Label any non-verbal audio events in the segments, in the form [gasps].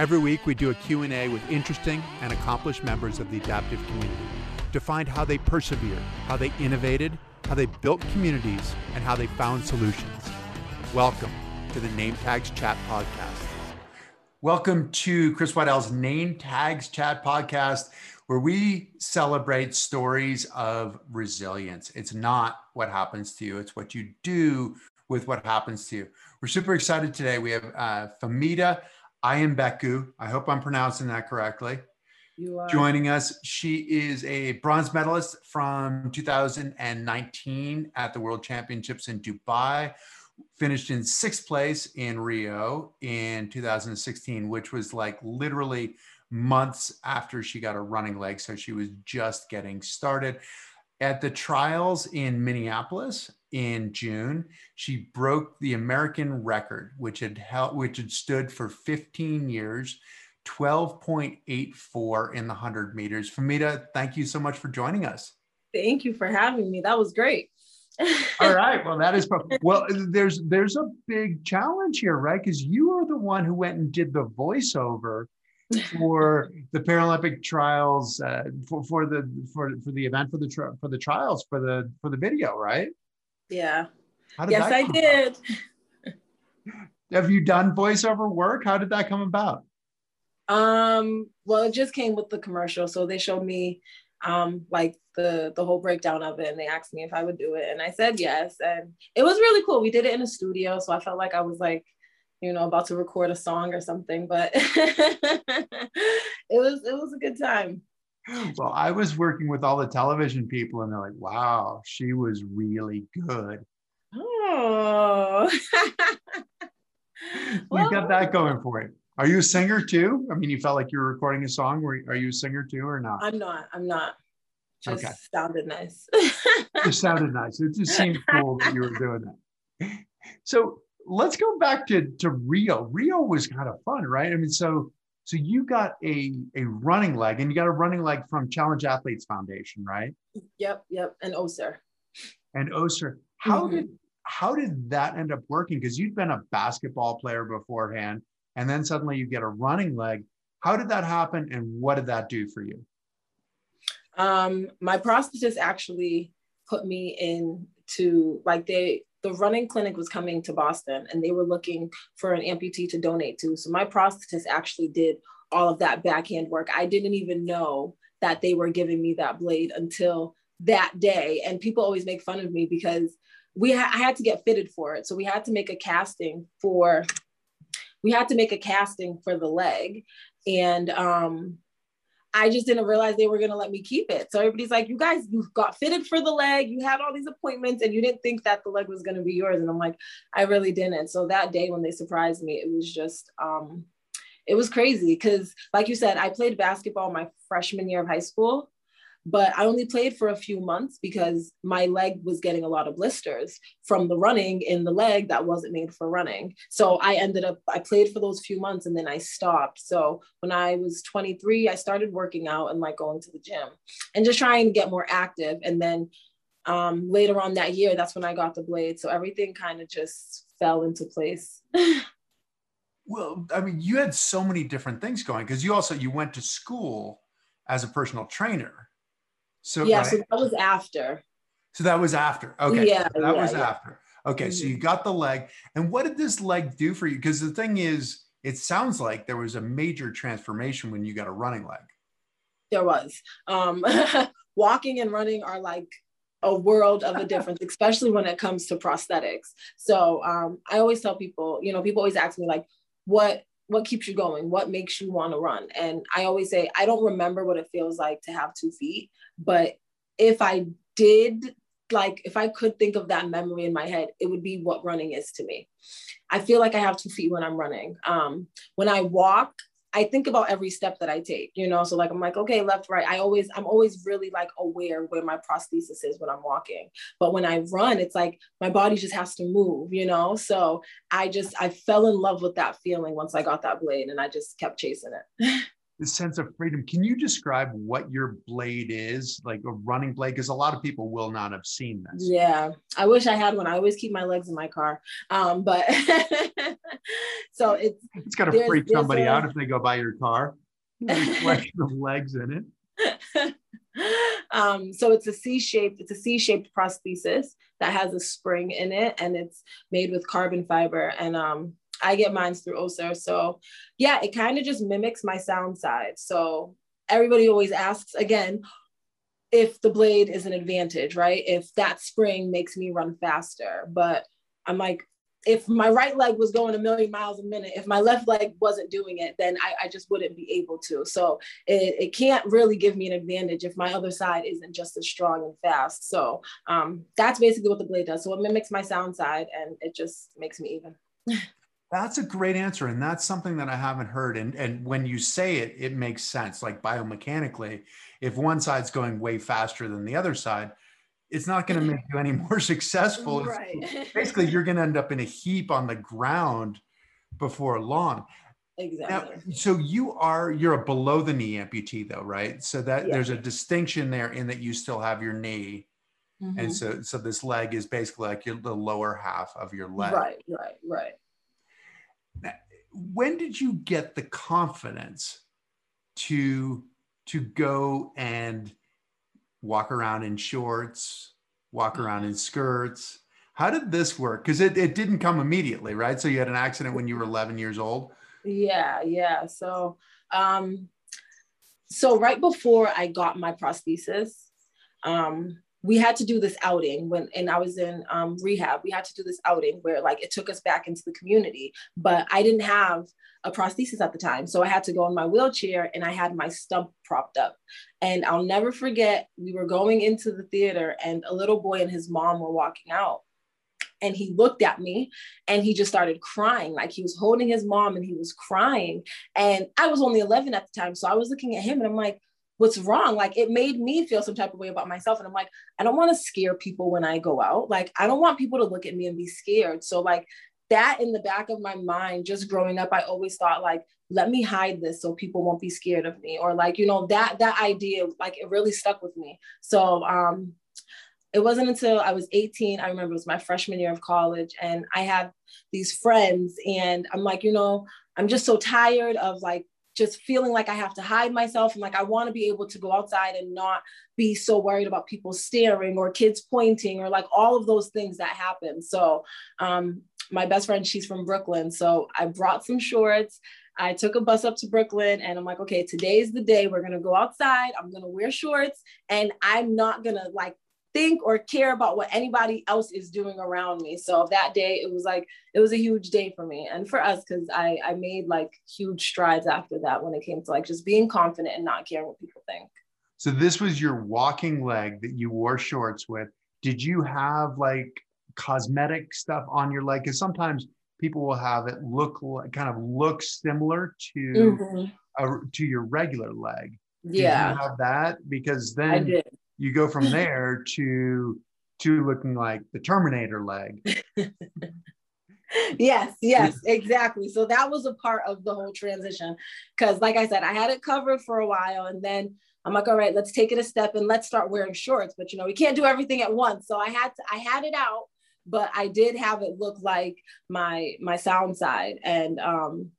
Every week we do a Q&A with interesting and accomplished members of the adaptive community to find how they persevered, how they innovated, how they built communities, and how they found solutions. Welcome to the Name Tags Chat Podcast. Welcome to Chris Waddell's Name Tags Chat Podcast, where we celebrate stories of resilience. It's not what happens to you, it's what you do with what happens to you. We're super excited today. We have uh, Femita Ayanbeku. I hope I'm pronouncing that correctly. You are. Joining us, she is a bronze medalist from 2019 at the World Championships in Dubai. Finished in sixth place in Rio in 2016, which was like literally months after she got a running leg. So she was just getting started. At the trials in Minneapolis in June, she broke the American record, which had held, which had stood for 15 years, 12.84 in the 100 meters. Femita, thank you so much for joining us. Thank you for having me. That was great. [laughs] All right. Well, that is well. There's there's a big challenge here, right? Because you are the one who went and did the voiceover for the Paralympic trials uh, for, for the for for the event for the tri- for the trials for the for the video, right? Yeah. yes, I did. Have you done voiceover work? How did that come about? Um, well, it just came with the commercial. So they showed me um like the the whole breakdown of it and they asked me if I would do it and I said yes and it was really cool. We did it in a studio so I felt like I was like you know, about to record a song or something, but [laughs] it was it was a good time. [gasps] Well, I was working with all the television people and they're like, wow, she was really good. Oh. [laughs] you well, got that going for it. Are you a singer too? I mean, you felt like you were recording a song. Are you a singer too or not? I'm not. I'm not. Just okay. sounded nice. it sounded nice. It just seemed cool that you were doing that. [laughs] So let's go back to, to Rio. Rio was kind of fun, right? I mean, so so you got a a running leg, and you got a running leg from Challenged Athletes Foundation, right? Yep, yep, and Össur. And Össur. How mm-hmm. did how did that end up working? Because you'd been a basketball player beforehand, and then suddenly you get a running leg. How did that happen, and what did that do for you? Um, my prosthetist actually put me in to like they the running clinic was coming to Boston and they were looking for an amputee to donate to. So my prosthetist actually did all of that backhand work. I didn't even know that they were giving me that blade until that day. And people always make fun of me because we ha- I had to get fitted for it. So we had to make a casting for we had to make a casting for the leg. And um I just didn't realize they were going to let me keep it. So everybody's like, you guys, you got fitted for the leg, you had all these appointments, and you didn't think that the leg was going to be yours. And I'm like, I really didn't. So that day when they surprised me, it was just, um, it was crazy because, like you said, I played basketball my freshman year of high school but I only played for a few months because my leg was getting a lot of blisters from the running in the leg that wasn't made for running. So I ended up, I played for those few months and then I stopped. So when I was 23, I started working out and like going to the gym and just trying to get more active. And then um, later on that year, that's when I got the blade. So everything kind of just fell into place. [laughs] well, I mean, you had so many different things going because you also you went to school as a personal trainer. So yeah, so that was after. So that was after. Okay. Yeah. So that yeah, was yeah. after. Okay. Mm-hmm. So you got the leg. And what did this leg do for you? Because the thing is, it sounds like there was a major transformation when you got a running leg. There was. Um, [laughs] walking and running are like a world of a difference, [laughs] especially when it comes to prosthetics. So um, I always tell people, you know, people always ask me like, what what keeps you going? What makes you want to run? And I always say, I don't remember what it feels like to have two feet, but if I did, like, if I could think of that memory in my head, it would be what running is to me. I feel like I have two feet when I'm running. Um, when I walk, I think about every step that I take, you know. So like I'm like, okay, left, right. I always, I'm always really like aware where my prosthesis is when I'm walking. But when I run, it's like my body just has to move, you know. So I just I fell in love with that feeling once I got that blade and I just kept chasing it. [laughs] the sense of freedom. Can you describe what your blade is, like a running blade? Because a lot of people will not have seen this. Yeah, I wish I had one. I always keep my legs in my car, um, but [laughs] [laughs] so it's it's got to freak somebody a, out if they go by your car. Collection [laughs] of legs in it. [laughs] um, so it's a C-shaped, it's a C-shaped prosthesis that has a spring in it and it's made with carbon fiber. And um, I get mine through Össur. So yeah, it kind of just mimics my sound side. So everybody always asks again, if the blade is an advantage, right? If that spring makes me run faster. But I'm like, if my right leg was going a million miles a minute, if my left leg wasn't doing it, then I, I just wouldn't be able to. So it, it, can't really give me an advantage if my other side isn't just as strong and fast. So um, that's basically what the blade does. So it mimics my sound side and it just makes me even. That's a great answer. And that's something that I haven't heard. And, and when you say it, it makes sense. Like biomechanically, if one side's going way faster than the other side, it's not going to make you any [laughs] more successful. Right. [laughs] basically, you're going to end up in a heap on the ground before long. Exactly. Now, so you are you're a below the knee amputee though, right? So that yeah. there's a distinction there in that you still have your knee. Mm-hmm. And so so this leg is basically like your, the lower half of your leg. Right, right, right when did you get the confidence to to go and walk around in shorts walk around in skirts. How did this work? Because it, it didn't come immediately right? So you had an accident when you were 11 years old? Yeah yeah. So um so right before i got my prosthesis um we had to do this outing when and i was in um, rehab. We had to do this outing where like it took us back into the community but i didn't have a prosthesis at the time. So i had to go in my wheelchair and i had my stump propped up. And i'll never forget we were going into the theater and a little boy and his mom were walking out. And he looked at me and he just started crying. Like he was holding his mom and he was crying. And i was only 11 at the time so i was looking at him and i'm like what's wrong? Like it made me feel some type of way about myself. And i'm like i don't want to scare people when i go out. Like i don't want people to look at me and be scared. So like that in the back of my mind just growing up i always thought like let me hide this so people won't be scared of me or like you know that that idea like it really stuck with me so um it wasn't until I was 18, I remember it was my freshman year of college, and I had these friends, and I'm like, you know, I'm just so tired of like just feeling like I have to hide myself and like I want to be able to go outside and not be so worried about people staring or kids pointing or like all of those things that happen. So um, my best friend, she's from Brooklyn. So I brought some shorts. I took a bus up to Brooklyn and I'm like, okay, today's the day we're gonna go outside. I'm gonna wear shorts and I'm not gonna like think or care about what anybody else is doing around me. So that day it was like it was a huge day for me and for us because I I made like huge strides after that when it came to like just being confident and not caring what people think. So this was your walking leg that you wore shorts with. Did you have like cosmetic stuff on your leg? Because sometimes people will have it look like, kind of look similar to mm-hmm. a, to your regular leg. Yeah, have that because then you go from [laughs] there to to looking like the Terminator leg. [laughs] yes, yes, [laughs] exactly. So that was a part of the whole transition. Because, like I said, I had it covered for a while, and then I'm like, all right, let's take it a step and let's start wearing shorts. But you know, we can't do everything at once. So I had to, I had it out, but I did have it look like my my sound side, and um,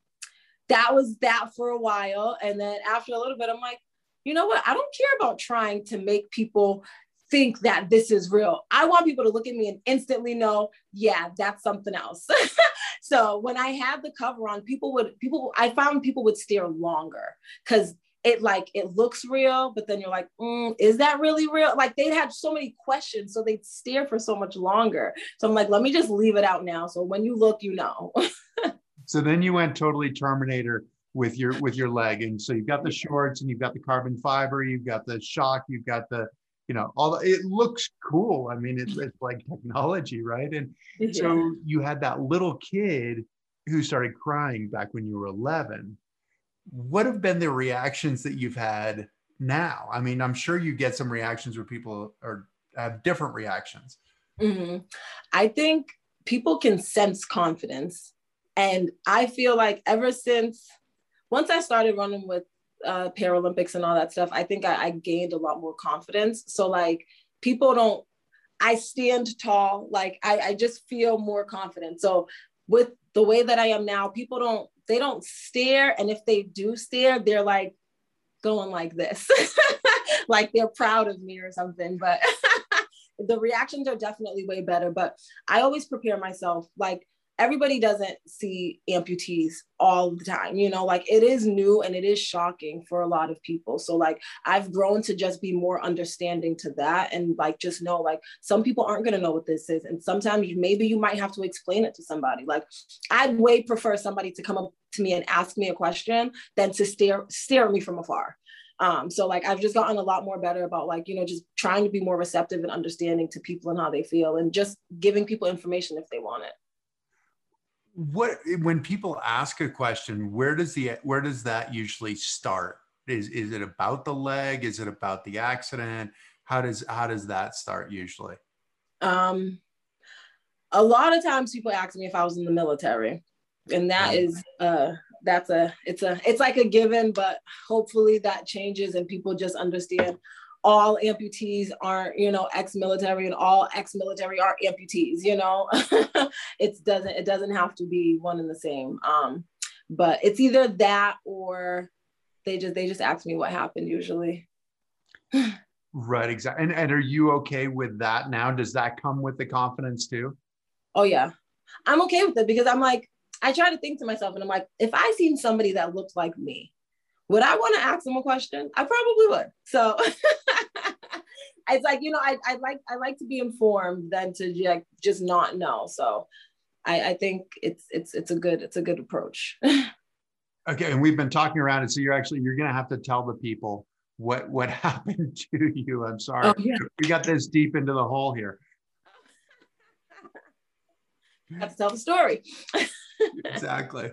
that was that for a while. And then after a little bit, I'm like, you know what? I don't care about trying to make people think that this is real. I want people to look at me and instantly know, yeah, that's something else. [laughs] so when I had the cover on, people would people I found people would stare longer because it like it looks real, but then you're like, mm, is that really real? Like they had so many questions, so they'd stare for so much longer. So I'm like, let me just leave it out now. So when you look, you know. [laughs] so then you went totally Terminator with your with your leg and so you've got the shorts and you've got the carbon fiber you've got the shock you've got the you know all the, it looks cool i mean it's, it's like technology right and [laughs] yeah. so you had that little kid who started crying back when you were 11 what have been the reactions that you've had now i mean i'm sure you get some reactions where people are have different reactions mm-hmm. i think people can sense confidence and i feel like ever since once I started running with uh, Paralympics and all that stuff, I think I, I gained a lot more confidence. So like people don't, I stand tall, like I, I just feel more confident. So with the way that I am now, people don't they don't stare, and if they do stare, they're like going like this, [laughs] like they're proud of me or something. But [laughs] the reactions are definitely way better. But I always prepare myself like everybody doesn't see amputees all the time you know like it is new and it is shocking for a lot of people. So like i've grown to just be more understanding to that and like just know like some people aren't going to know what this is. And sometimes maybe you might have to explain it to somebody. Like i'd way prefer somebody to come up to me and ask me a question than to stare stare at me from afar. Um, so like I've just gotten a lot more better about like, you know, just trying to be more receptive and understanding to people and how they feel and just giving people information if they want it what when people ask a question where does the where does that usually start? Is is it about the leg? Is it about the accident? How does how does that start usually? Um a lot of times people ask me if i was in the military and that is uh that's a it's a it's like a given but hopefully that changes and people just understand all amputees aren't you know ex-military and all ex-military are amputees you know? [laughs] It doesn't it doesn't have to be one and the same um but it's either that or they just they just ask me what happened usually. Right exactly and, and are you okay with that now? Does that come with the confidence too? Oh yeah. I'm okay with it because i'm like i try to think to myself and i'm like if i seen somebody that looked like me would I want to ask them a question? I probably would. So [laughs] it's like, you know, I, I like I like to be informed than to like just not know. So I, I think it's it's it's a good it's a good approach. [laughs] okay, and we've been talking around it. So you're actually you're gonna have to tell the people what what [laughs] happened to you. I'm sorry. Oh, yeah. We got this deep into the hole here. I have to tell the story. exactly.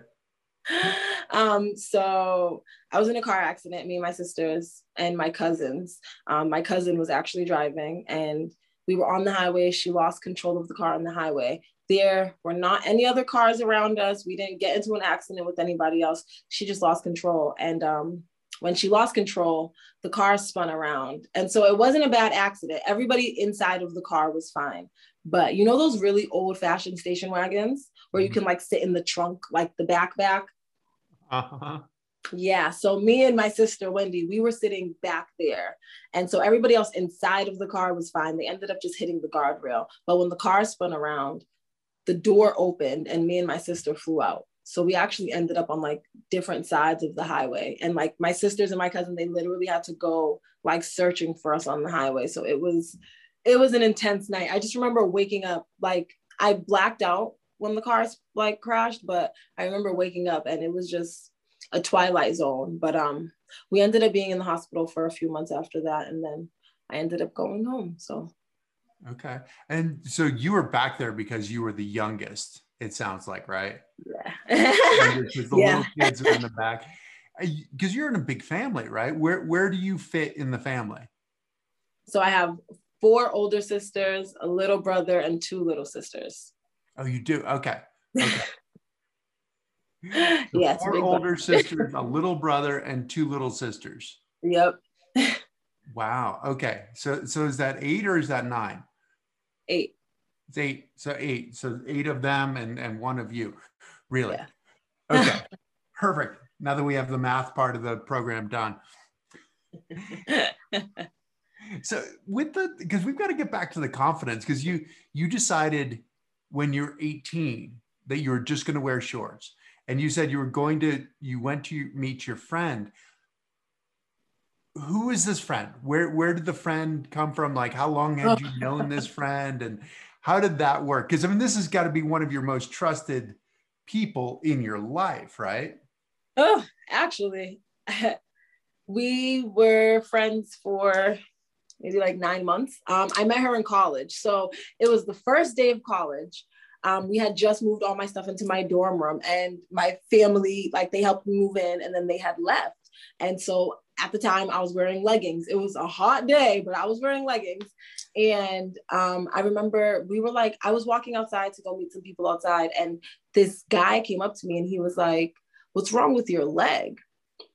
[laughs] um, so I was in a car accident, me and my sisters and my cousins. Um, my cousin was actually driving and we were on the highway. She lost control of the car on the highway. There were not any other cars around us. We didn't get into an accident with anybody else. She just lost control. And um, when she lost control, the car spun around. And so it wasn't a bad accident. Everybody inside of the car was fine. But you know those really old fashioned station wagons where you mm-hmm. can like sit in the trunk, like the back back? Uh-huh. Yeah. So me and my sister Wendy, we were sitting back there. And so everybody else inside of the car was fine. They ended up just hitting the guardrail. But when the car spun around, the door opened and me and my sister flew out. So we actually ended up on like different sides of the highway. And like my sisters and my cousin, they literally had to go like searching for us on the highway. So it was it was an intense night. I just remember waking up like I blacked out when the cars like crashed, but I remember waking up and it was just a twilight zone. But um, we ended up being in the hospital for a few months after that, and then I ended up going home. So. Okay, and so you were back there because you were the youngest. It sounds like, right? Yeah. the [laughs] yeah. little kids are in the back, because you're in a big family, right? Where where do you fit in the family? So I have four older sisters, a little brother, and two little sisters. Oh, you do? Okay. Okay. [laughs] yeah, four older [laughs] sisters, a little brother, and two little sisters. Yep. wow. Okay. So so is that eight or is that nine? Eight. It's eight. So eight. So eight of them and and one of you. Really? Yeah. [laughs] Okay. Perfect. Now that we have the math part of the program done. so with the because we've got to get back to the confidence because you you decided when you're 18 that you were just going to wear shorts. And you said you were going to you went to meet your friend. Who is this friend? Where where did the friend come from? Like how long had you [laughs] known this friend? And how did that work? Because i mean this has got to be one of your most trusted people in your life right? Oh actually [laughs] we were friends for maybe like nine months. Um, I met her in college. So it was the first day of college. Um, we had just moved all my stuff into my dorm room and my family, like they helped me move in and then they had left. And so at the time I was wearing leggings. It was a hot day, but I was wearing leggings. And um, I remember we were like, I was walking outside to go meet some people outside. And this guy came up to me and he was like, What's wrong with your leg?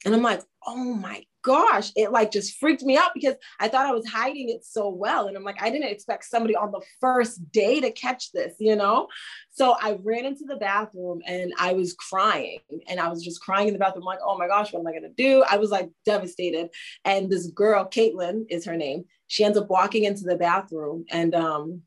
And I'm like, Oh my gosh, it like just freaked me out because I thought I was hiding it so well. And I'm like, I didn't expect somebody on the first day to catch this, you know? So I ran into the bathroom and I was crying and I was just crying in the bathroom, like, oh my gosh, what am I going to do? I was like devastated. And this girl, Caitlin is her name, she ends up walking into the bathroom and, um,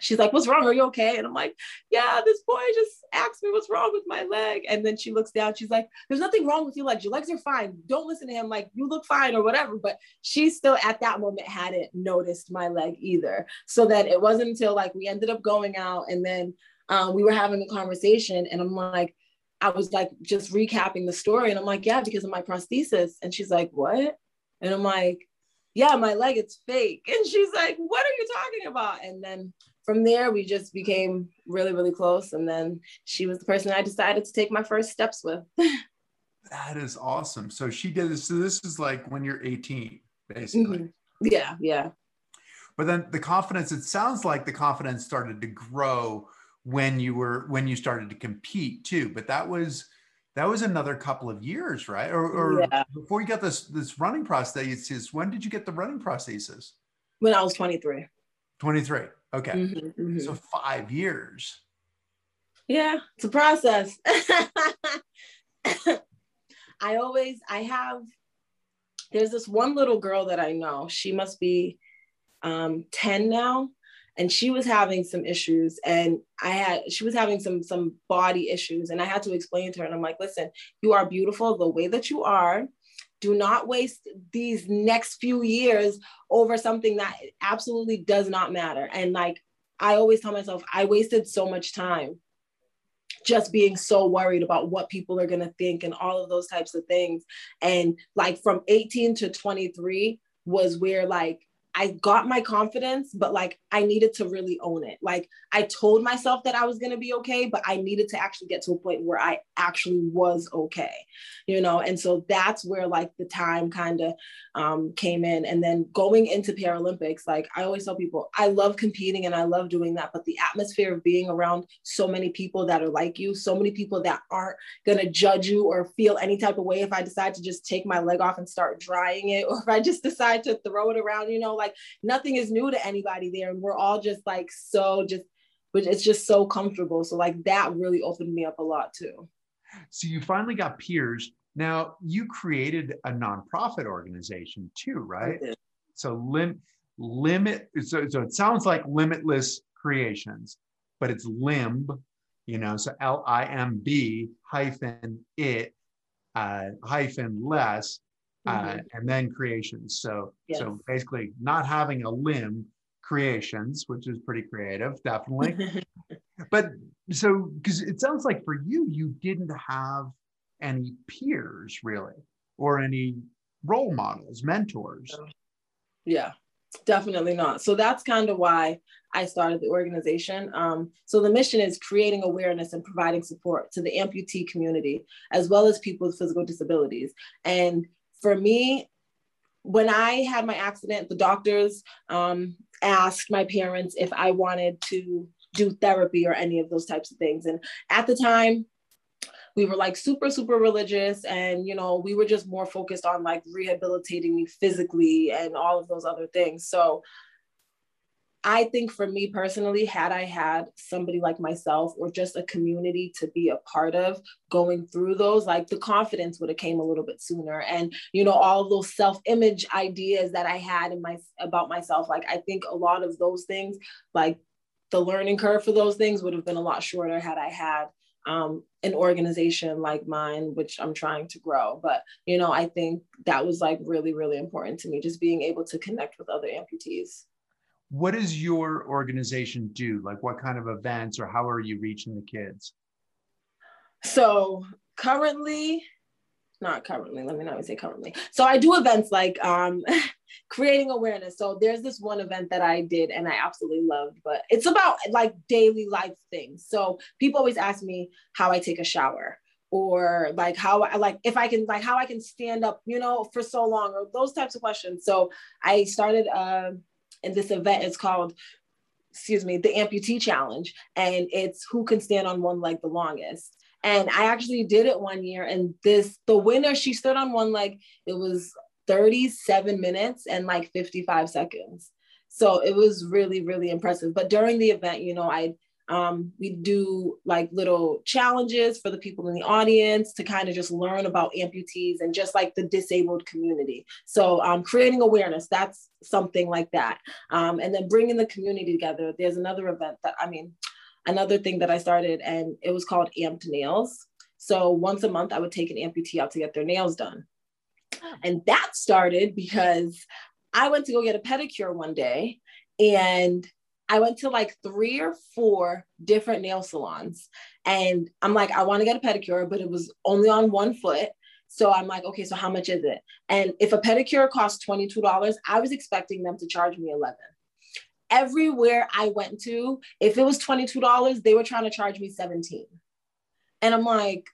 she's like, What's wrong? Are you okay? And I'm like, Yeah, this boy just asked me what's wrong with my leg. And then she looks down, she's like, There's nothing wrong with your legs. Your legs are fine. Don't listen to him. Like, you look fine or whatever. But she still at that moment hadn't noticed my leg either. So then it wasn't until like we ended up going out and then um, we were having a conversation and I'm like, I was like just recapping the story. And I'm like, Yeah, because of my prosthesis. And she's like, What? And I'm like, yeah, my leg, it's fake. [laughs] And she's like, what are you talking about? And then from there, we just became really, really close. And then she was the person I decided to take my first steps with. [laughs] that is awesome. So she did this. So this is like when you're 18, basically. Mm-hmm. Yeah, yeah. But then the confidence, it sounds like the confidence started to grow when you were when you started to compete too. But that was that was another couple of years, right? Or, or yeah. before you got this this running prosthesis, when did you get the running prosthesis? When I was 23. 23. Okay. Mm-hmm, mm-hmm. So five years. Yeah, it's a process. [laughs] I always, I have, there's this one little girl that I know. She must be um, 10 now. And she was having some issues and I had, she was having some, some body issues. And I had to explain to her, and I'm like, listen, you are beautiful the way that you are do not waste these next few years over something that absolutely does not matter. And like I always tell myself, I wasted so much time just being so worried about what people are going to think and all of those types of things. And like from 18 to 23 was where like I got my confidence, but like I needed to really own it. Like I told myself that I was going to be okay, but I needed to actually get to a point where I actually was okay, you know? And so that's where like the time kind of um, came in. And then going into Paralympics, like I always tell people, I love competing and I love doing that, but the atmosphere of being around so many people that are like you, so many people that aren't going to judge you or feel any type of way if I decide to just take my leg off and start drying it, [laughs] or if I just decide to throw it around, you know, like like nothing is new to anybody there. And we're all just like so just but it's just so comfortable. So like that really opened me up a lot too. So you finally got peers. Now you created a nonprofit organization too, right? So lim limit so, so it sounds like limitless creations, but it's limb, you know, so L-I-M-B hyphen it uh, hyphen less mm-hmm. uh, and then creations. So yes. so basically, not having a limb creations, which is pretty creative, definitely. [laughs] but so because it sounds like for you, you didn't have any peers really, or any role models, mentors. Yeah, definitely not. So that's kind of why I started the organization. Um, so the mission is creating awareness and providing support to the amputee community, as well as people with physical disabilities. And for me, when I had my accident, the doctors um, asked my parents if I wanted to do therapy or any of those types of things. And at the time, we were like super, super religious. And, you know, we were just more focused on like rehabilitating me physically and all of those other things. So I think for me personally, had I had somebody like myself or just a community to be a part of going through those, like the confidence would have came a little bit sooner. And, you know, all those self-image ideas that I had in my about myself, like I think a lot of those things, like the learning curve for those things would have been a lot shorter had I had um, an organization like mine, which I'm trying to grow. But, you know, I think that was like really, really important to me, just being able to connect with other amputees what does your organization do? Like what kind of events or how are you reaching the kids? So currently, not currently, let me not say currently. So I do events like um, [laughs] creating awareness. So there's this one event that I did and I absolutely loved, but it's about like daily life things. So people always ask me how I take a shower or like how I like if I can like how I can stand up, you know, for so long or those types of questions. So I started uh, and this event is called excuse me, the amputee challenge. And it's who can stand on one leg the longest. And I actually did it one year. And this, the winner, she stood on one leg. It was 37 minutes and like 55 seconds. So it was really, really impressive. But during the event, you know, I um, we do like little challenges for the people in the audience to kind of just learn about amputees and just like the disabled community. So um, creating awareness, that's something like that. Um, and then bringing the community together. There's another event that, I mean, another thing that I started and it was called Amped Nails. So once a month, I would take an amputee out to get their nails done. And that started because I went to go get a pedicure one day and I went to like three or four different nail salons. And I'm like, I want to get a pedicure, but it was only on one foot. So I'm like, okay, so how much is it? And if a pedicure costs $22, I was expecting them to charge me 11. Everywhere I went to, if it was $22, they were trying to charge me 17. And I'm like,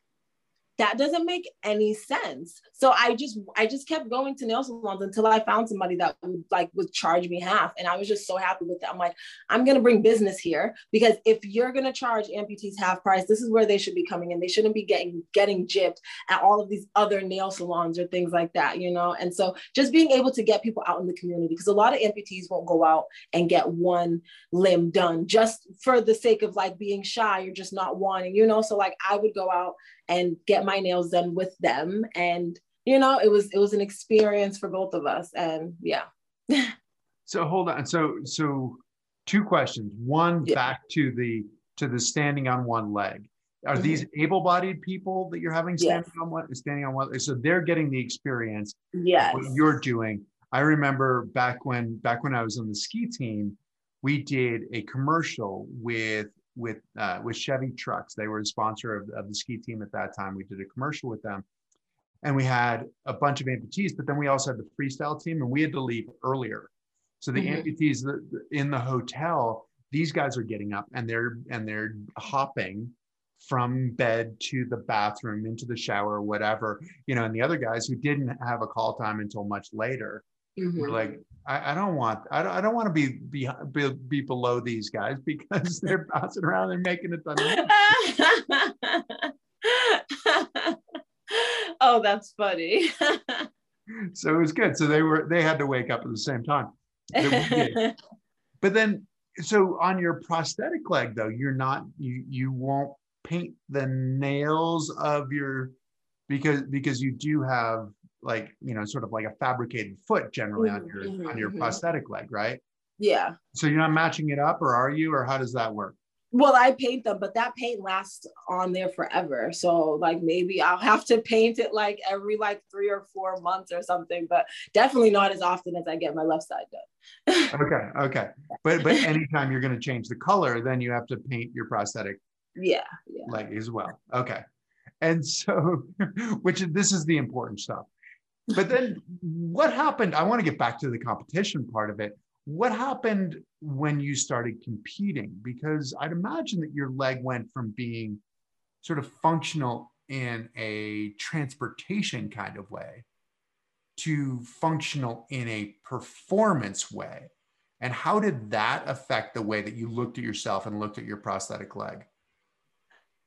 that doesn't make any sense. So i just i just kept going to nail salons until i found somebody that would like would charge me half. And i was just so happy with it. I'm like i'm to bring business here because if you're to charge amputees half price this is where they should be coming in. They shouldn't be getting getting gypped at all of these other nail salons or things like that you know? And so just being able to get people out in the community because a lot of amputees won't go out and get one limb done just for the sake of like being shy or just not wanting you know? So like i would go out and get my nails done with them. And you know it was it was an experience for both of us. And yeah. [laughs] So hold on. So so two questions. One yeah. back to the to the standing on one leg. Are mm-hmm. these able-bodied people that you're having standing yes. on one standing on one so they're getting the experience yes what you're doing. I remember back when back when i was on the ski team we did a commercial with with uh, with Chevy trucks. They were a sponsor of, of the ski team at that time. We did a commercial with them, and we had a bunch of amputees. But then we also had the freestyle team, and we had to leave earlier. So the mm-hmm. amputees in the hotel, these guys are getting up and they're and they're hopping from bed to the bathroom into the shower whatever you know and the other guys who didn't have a call time until much later mm-hmm. were like I, I, don't want I don't, I don't want to be, be be below these guys [laughs] because they're bouncing around and making a ton of [laughs] oh that's funny. [laughs] So it was good. So they were they had to wake up at the same time but then so on your prosthetic leg though you're not you you won't paint the nails of your because because you do have like you know sort of like a fabricated foot generally mm-hmm, on your mm-hmm, on your mm-hmm. prosthetic leg right? Yeah. So you're not matching it up or are you or how does that work? Well i paint them but that paint lasts on there forever. So like maybe i'll have to paint it like every like three or four months or something but definitely not as often as i get my left side done. [laughs] Okay okay. But but anytime you're going to change the color then you have to paint your prosthetic yeah, yeah. leg as well. Okay. And so [laughs] which this is the important stuff but then what happened? I want to get back to the competition part of it. What happened when you started competing? Because I'd imagine that your leg went from being sort of functional in a transportation kind of way to functional in a performance way. And how did that affect the way that you looked at yourself and looked at your prosthetic leg?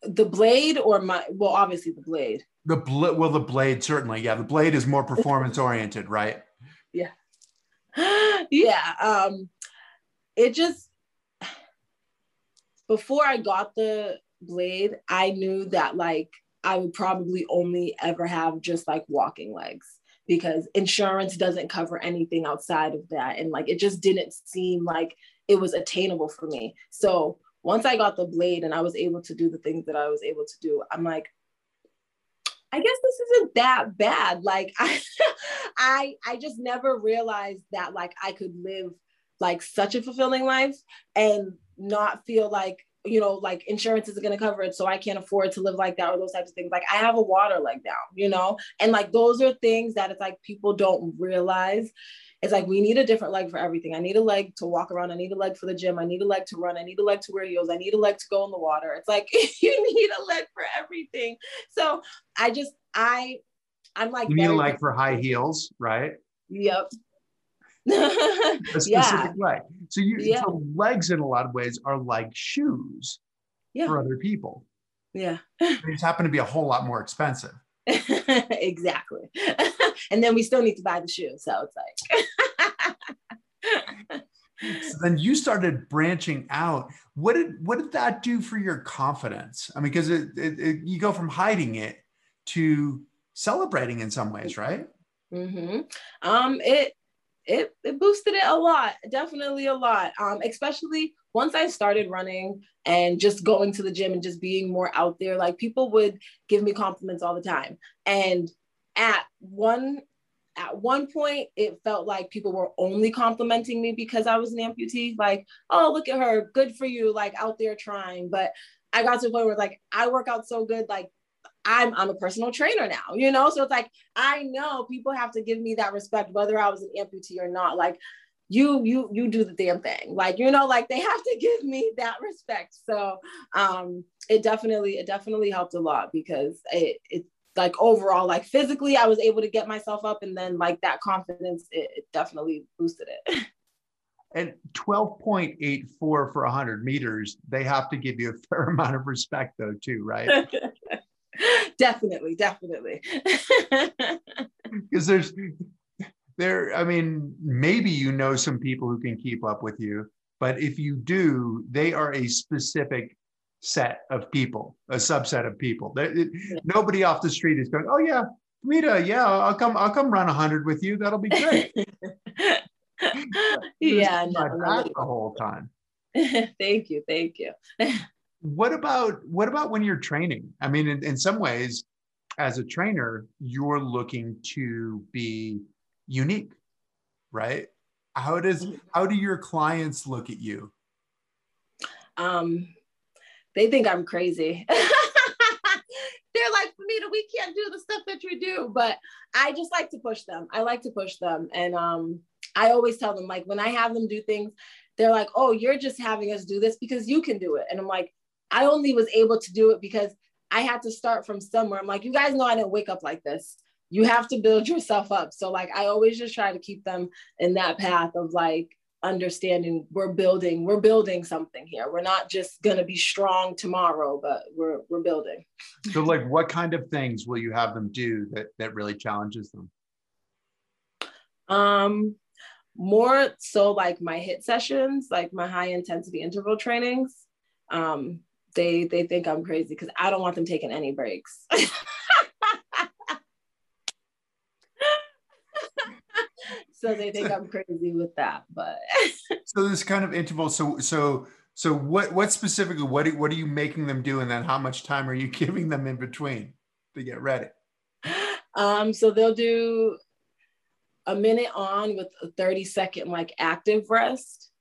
The blade or my, well, obviously the blade. The bl- well, the blade certainly, yeah. The blade is more performance oriented, right? Yeah, [gasps] yeah. Um, it just before I got the blade, I knew that like I would probably only ever have just like walking legs because insurance doesn't cover anything outside of that, and like it just didn't seem like it was attainable for me. So once I got the blade and I was able to do the things that I was able to do, I'm like, I guess this isn't that bad. Like [laughs] I, I, I just never realized that like I could live like such a fulfilling life and not feel like you know like insurance isn't going to cover it so i can't afford to live like that or those types of things like i have a water leg now you know and like those are things that it's like people don't realize it's like we need a different leg for everything. I need a leg to walk around. I need a leg for the gym. I need a leg to run. I need a leg to wear heels. I need a leg to go in the water. It's like [laughs] you need a leg for everything. So I just I I'm like you need a leg for high heels, right? Yep. A [laughs] specific yeah. leg. So you yeah. so legs in a lot of ways are like shoes yeah. for other people. Yeah. they just happen to be a whole lot more expensive. [laughs] exactly. [laughs] and then we still need to buy the shoe. So it's like so then you started branching out. What did what did that do for your confidence? I mean, because it, it, it, you go from hiding it to celebrating in some ways, right? Mm-hmm. Um, it it it boosted it a lot, definitely a lot. Um, especially once I started running and just going to the gym and just being more out there. Like people would give me compliments all the time, and at one at one point it felt like people were only complimenting me because I was an amputee. Like, oh, look at her, good for you, like out there trying. But I got to the point where like I work out so good, like I'm I'm a personal trainer now, you know. So it's like I know people have to give me that respect, whether I was an amputee or not. Like you you you do the damn thing like you know like they have to [laughs] give me that respect so um it definitely it definitely helped a lot because it it like overall like physically i was able to get myself up and then like that confidence it, it definitely boosted it [laughs] and 12.84 for 100 meters they have to give you a fair [laughs] amount of respect though too right definitely definitely [laughs] because there's there i mean maybe you know some people who can keep up with you but if you do they are a specific set of people, a subset of people. It, nobody off the street is going, "Oh yeah, Rita, yeah, I'll come. I'll come run hundred with you. That'll be great." [laughs] yeah, no, the whole time. [laughs] thank you, thank you. What about what about when you're training? I mean, in, in some ways, as a trainer, you're looking to be unique, right? How does mm-hmm. how do your clients look at you? Um, they think I'm crazy. [laughs] They're like, Femita, we can't do the stuff that you do. But I just like to push them. I like to push them. And um, I always tell them, like, when I have them do things, they're like, oh, you're just having us do this because you can do it. And I'm like, I only was able to do it because I had to start from somewhere. I'm like, you guys know I didn't wake up like this. You have to build [laughs] yourself up. So, like, I always just try to keep them in that path of like, understanding we're building we're building something here we're not just going to be strong tomorrow but we're we're building so like what kind of things will you have them do that that really challenges them um more so like my hit sessions like my high intensity interval trainings um they they think i'm crazy because i don't want them taking any breaks [laughs] so they think I'm crazy with that. But [laughs] so this kind of interval. So so so what what specifically what what are you making them do, and then how much time are you [laughs] giving them in between to get ready? Um, so they'll do a minute on with a 30 second like active rest,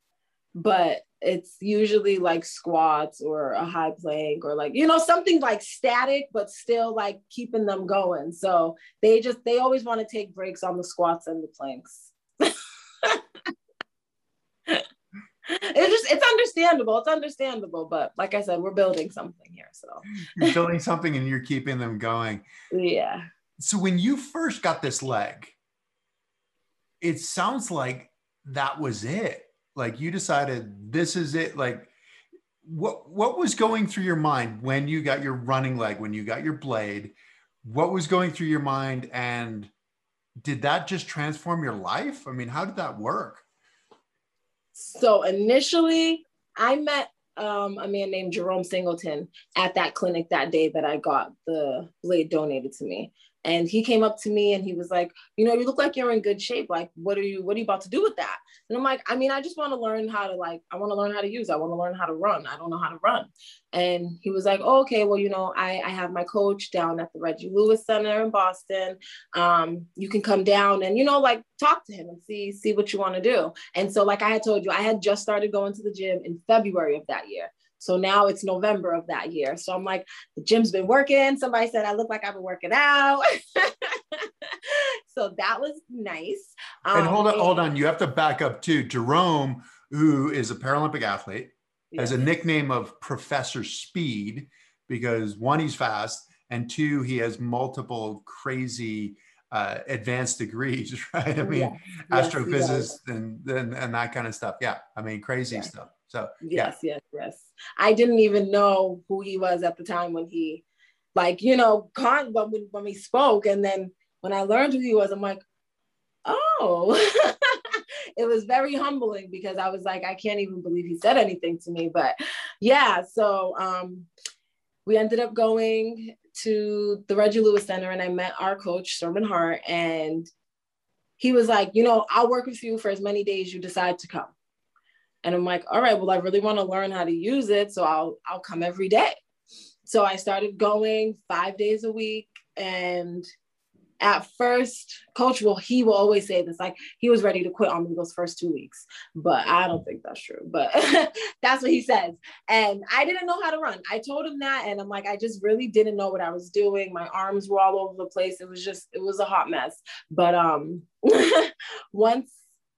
but it's usually like squats or a high plank or like you know something like static but still like keeping them going. So they just they always want to take breaks on the squats and the planks. [laughs] It's just it's understandable it's understandable but like i said we're building something here so. You're building something and you're keeping them going. Yeah. So when you first got this leg it sounds like that was it like you decided this is it like what what was going through your mind when you got your running leg when you got your blade what was going through your mind and did that just transform your life? I mean, how did that work? So initially, I met um, a man named Jerome Singleton at that clinic that day that I got the blade donated to me and he came up to me and he was like you know you look like you're in good shape. Like what are you what are you about to do with that? And i'm like i mean i just want to learn how to like i want to learn how to use. I want to learn how to run. I don't know how to run. And he was like oh, okay. Well you know i i have my coach down at the reggie lewis center in boston. Um you can come down and you know like talk to him and see see what you want to do. And so like i had told you i had just started going to the gym in february of that year so now it's November of that year. So I'm like, the gym's been working. Somebody said I look like I've been working out. [laughs] so that was nice. Um, and hold on, hold on. You have to back up too. Jerome, who is a Paralympic athlete, has a nickname of Professor Speed because one, he's fast, and two, he has multiple crazy uh, advanced degrees, [laughs] right? I mean, astrophysicist and, and and that kind of stuff. Yeah, I mean, crazy stuff. So yes, yeah. yes, yes. I didn't even know who he was at the time when he like you know con- when we, when we spoke and then when i learned who he was i'm like oh [laughs] it was very humbling because i was like i can't even believe he said anything to me but yeah so um we ended up going to the reggie lewis center and i met our coach sherman hart and he was like you know i'll work with you for as many days you decide to come and i'm like all right well i really want to learn how to use it so i'll i'll come every day so I started going five days a week. And at first, coach will, he will always say this, like he was ready to quit on me those first two weeks. But I don't think that's true. But [laughs] that's what he says. And I didn't know how to run. I told him that. And I'm like, I just really didn't know what I was doing. My arms were all over the place. It was just, it was a hot mess. But um [laughs] once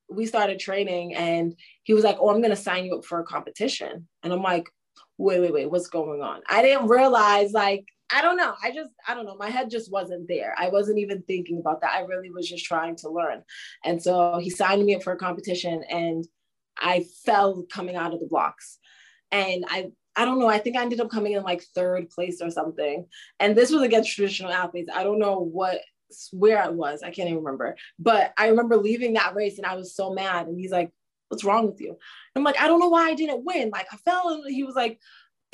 we started training and he was like, Oh, I'm gonna sign you up for a competition. And I'm like, wait, wait, wait, what's going on? I didn't realize, like, I don't know. I just, I don't know. My head just wasn't there. I wasn't even thinking about that. I really was just trying to learn. And so he signed me up for a competition and I fell coming out of the blocks. And I, I don't know. I think I ended up coming in like third place or something. And this was against traditional athletes. I don't know what where I was. I can't even remember. But I remember leaving that race and I was so mad. And he's like, what's wrong with you? I'm like, I don't know why I didn't win. Like I fell and he was like,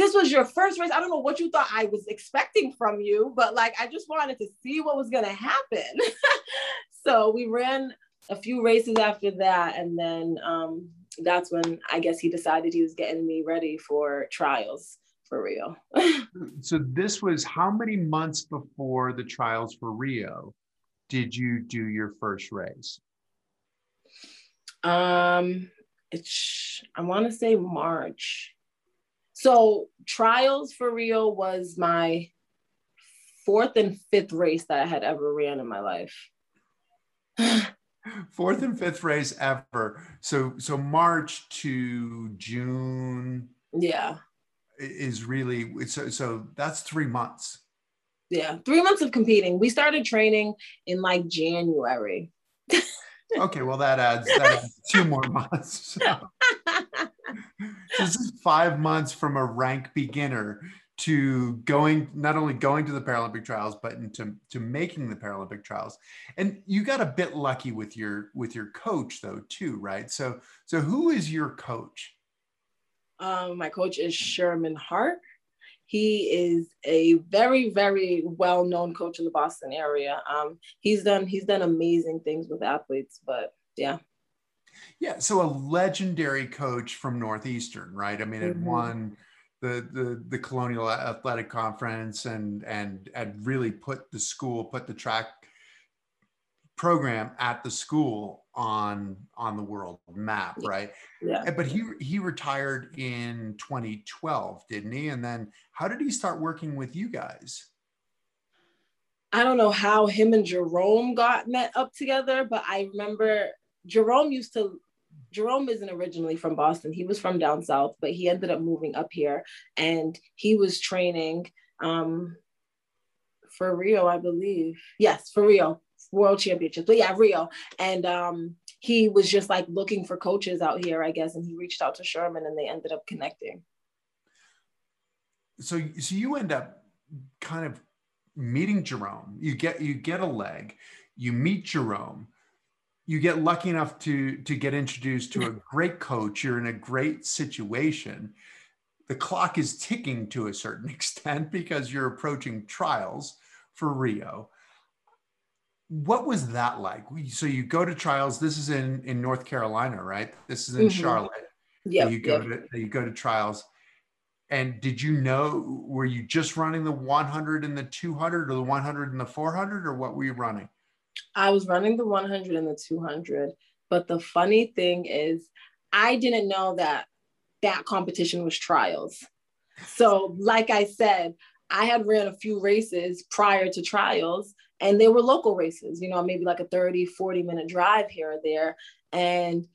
this was your first race. I don't know what you thought I was expecting from you, but like I just wanted to see what was gonna happen. [laughs] so we ran a few races after that, and then um, that's when I guess he decided he was getting me ready for trials for Rio. [laughs] so this was how many months before the trials for Rio did you do your first race? Um, it's I want to say March. So trials for Rio was my fourth and fifth race that I had ever ran in my life. [sighs] fourth and fifth race ever. So so March to June. Yeah. Is really so so that's three months. Yeah, three months of competing. We started training in like January [laughs] okay, well that adds that adds two more months. So. this is five months from a rank beginner to going not only going to the Paralympic trials but into to making the Paralympic trials. And you got a bit lucky with your with your coach though too, right? So so who is your coach? Um, my coach is Sherman Hart. He is a very, very well-known coach in the Boston area. Um, he's done he's done amazing things with athletes, but yeah. Yeah, so a legendary coach from Northeastern, right? I mean, it mm-hmm. won the, the the Colonial Athletic Conference and and and really put the school, put the track program at the school on on the world map, right? Yeah. But he he retired in 2012, didn't he? And then how did he start working with you guys? I don't know how him and Jerome got met up together, but I remember Jerome used to Jerome isn't originally from Boston. He was from down south, but he ended up moving up here and he was training um, for Rio, I believe. Yes, for Rio world championships. But yeah, Rio. And um, he was just like looking for coaches out here, I guess. And he reached out to Sherman and they ended up connecting. So, so you end up kind of meeting Jerome. You get you get a leg, you meet Jerome, you get lucky enough to to get introduced to a great coach. You're in a great situation. The clock is ticking to a certain [laughs] extent because you're approaching trials for Rio what was that like? So you go to trials this is in in north carolina right? This is in mm-hmm. charlotte yeah you go yep. to you go to trials. And did you know were you just running the 100 and the 200 or the 100 and the 400 or what were you running? I was running the 100 and the 200 but the funny thing is i didn't know that that competition was trials. So like i said i had ran a few races prior to trials and they were local races you know maybe like a 30 40 minute drive here or there and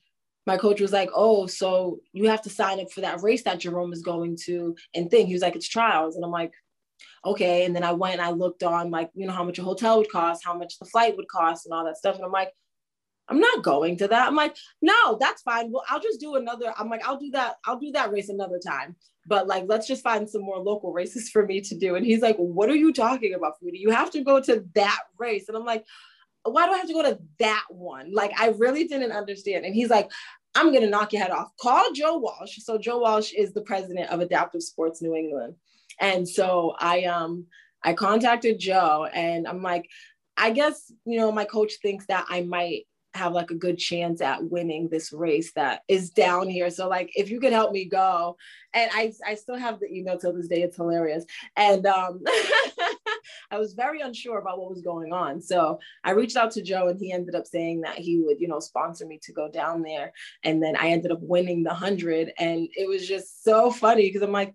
my coach was like oh so you have to sign up for that race that jerome is going to and think he was like it's trials and i'm like okay and then i went and i looked on like you know how much a hotel would cost how much the flight would cost and all that stuff and i'm like I'm not going to that. I'm like, no, that's fine. Well, I'll just do another. I'm like, I'll do that. I'll do that race another time. But like, let's just find some more local races for me to do. And he's like, what are you talking about, Foodie? You have to go to that race. And I'm like, why do I have to go to that one? Like, I really didn't understand. And he's like, I'm gonna knock your head off. Call Joe Walsh. So Joe Walsh is the president of Adaptive Sports New England. And so I um I contacted Joe and I'm like, I guess, you know, my coach thinks that I might have like a good chance at winning this race that is down here. So like if you could help me go. And I I still have the email till this day. It's hilarious. And um [laughs] I was very unsure about what was going on. So I reached out to Joe and he ended up saying that he would, you know, sponsor me to go down there. And then I ended up winning the hundred. And it was just so funny because I'm like,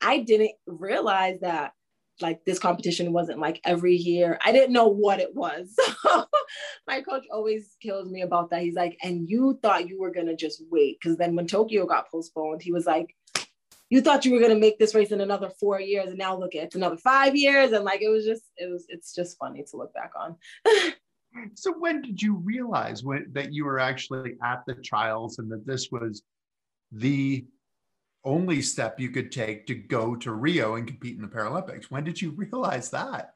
I didn't realize that like this competition wasn't like every year. I didn't know what it was. [laughs] my coach always kills me about that. He's like, and you thought you were gonna just wait. Cause then when Tokyo got postponed, he was like, you thought you were gonna make this race in another four years, and now look, it's another five years. And like it was just, it was, it's just funny to look back on. [laughs] so when did you realize when that you were actually at the trials and that this was the only step you could take to go to Rio and compete in the Paralympics. When did you realize that?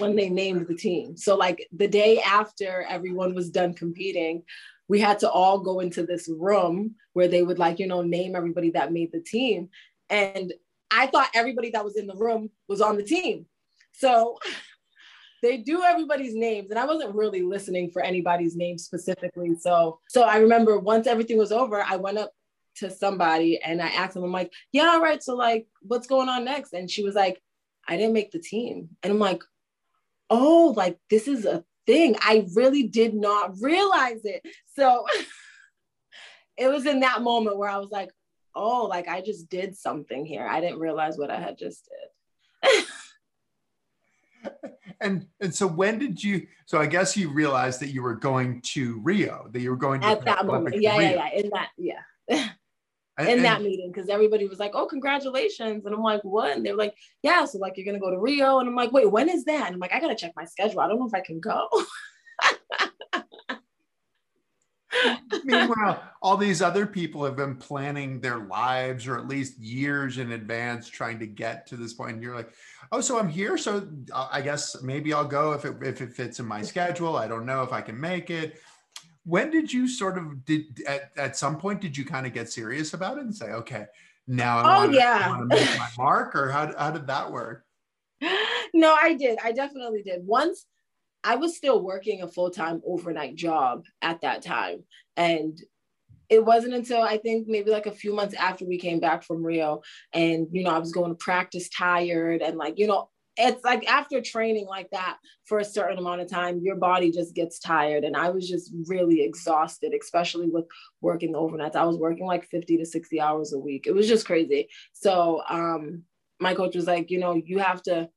When they named the team. So, like the day after everyone was done competing, we had to all go into this room where they would, like, you know, name everybody that made the team. And I thought everybody that was in the room was on the team. So, [laughs] they do everybody's names and i wasn't really listening for anybody's name specifically so so i remember once everything was over i went up to somebody and I asked them, I'm like, yeah, all right. So like, what's going on next? And she was like, I didn't make the team. And I'm like, oh, like this is a thing. I really did not realize it. So [laughs] it was in that moment where I was like, oh, like I just did something here. I didn't realize what I had just did. [laughs] and and so when did you so i guess you realized that you were going to rio that you were going to at that moment yeah yeah yeah in that yeah [laughs] in and, that meeting because everybody was like, "Oh, congratulations!" And I'm like, "What?" And they're like, "Yeah, so like you're gonna go to Rio." And I'm like, "Wait, when is that?" And I'm like, "I gotta check my schedule. I don't know if I can go." [laughs] Meanwhile, all these other people have been planning their lives or at least years in advance trying to get to this point. And you're like, oh, so I'm here. So uh, I guess maybe I'll go if it, if it fits in my schedule. I don't know if I can make it when did you sort of did at, at some point did you kind of get serious about it and say okay now I oh want yeah. To make my mark or how, how did that work? [laughs] No i did. I definitely did. Once i was still working a full-time overnight job at that time and it wasn't until I think maybe like a few months after we came back from Rio and you know I was going to practice tired and like you know it's like after training like that for a certain amount of time, your body just gets tired. And I was just really exhausted, especially with working overnights. I was working like 50 to 60 hours a week. It was just crazy. So um, my coach was like, you know, you have to,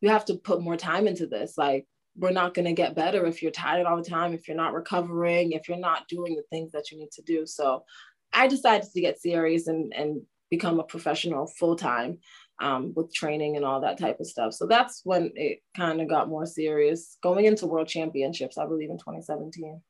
you have to put more time into this. Like, we're not going to get better if you're tired all the time, if you're not recovering, if you're not doing the things that you need to do. So I decided to get serious and, and become a professional full time um, with training and all that type of stuff. So that's when it kind of got more serious. Going into World Championships, I believe in 2017.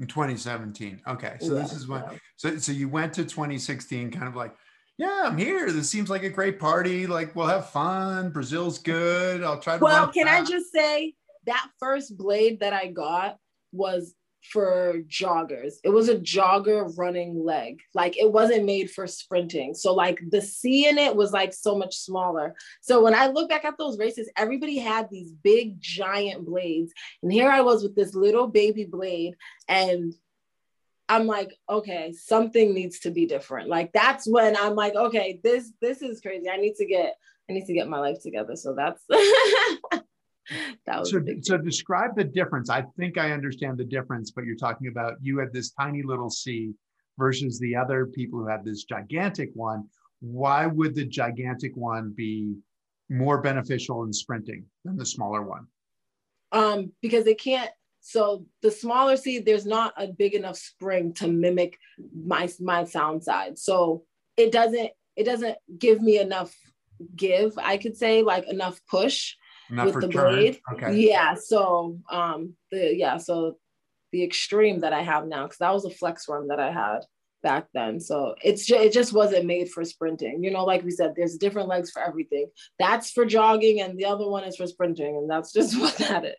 In 2017. Okay. So yeah, this is when so so you went to 2016 kind of like, yeah, I'm here. This seems like a great party. Like we'll have fun. Brazil's good. I'll try to Well, can I just say that first blade that I got was for joggers. It was a jogger running leg. Like it wasn't made for sprinting. So like the C in it was like so much smaller. So when I look back at those races, everybody had these big giant blades. And here I was with this little baby blade and I'm like, okay, something needs to be different. Like that's when I'm like, okay, this this is crazy. I need to get I need to get my life together. So that's [laughs] [laughs] so, so describe the difference. I think I understand the difference, but you're talking about you had this tiny little C versus the other people who had this gigantic one. Why would the gigantic one be more beneficial in sprinting than the smaller one? Um, because it can't. So the smaller C, there's not a big enough spring to mimic my my sound side. So it doesn't it doesn't give me enough give. I could say like enough push with the blade. Okay. Yeah. So um the yeah, so the Xtreme that I have now because that was a Flex-Run that I had back then. So it's just, it just wasn't made for sprinting. You know, like we said, there's different legs for everything. That's for jogging, and the other one is for sprinting, and that's just [laughs] what that is.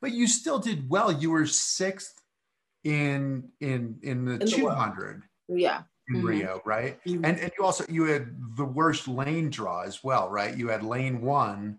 But you still did well. You were sixth in in in the, in the 200. yeah. In mm-hmm. Rio, right? Mm-hmm. And and you also you had the worst lane draw as well, right? You had lane one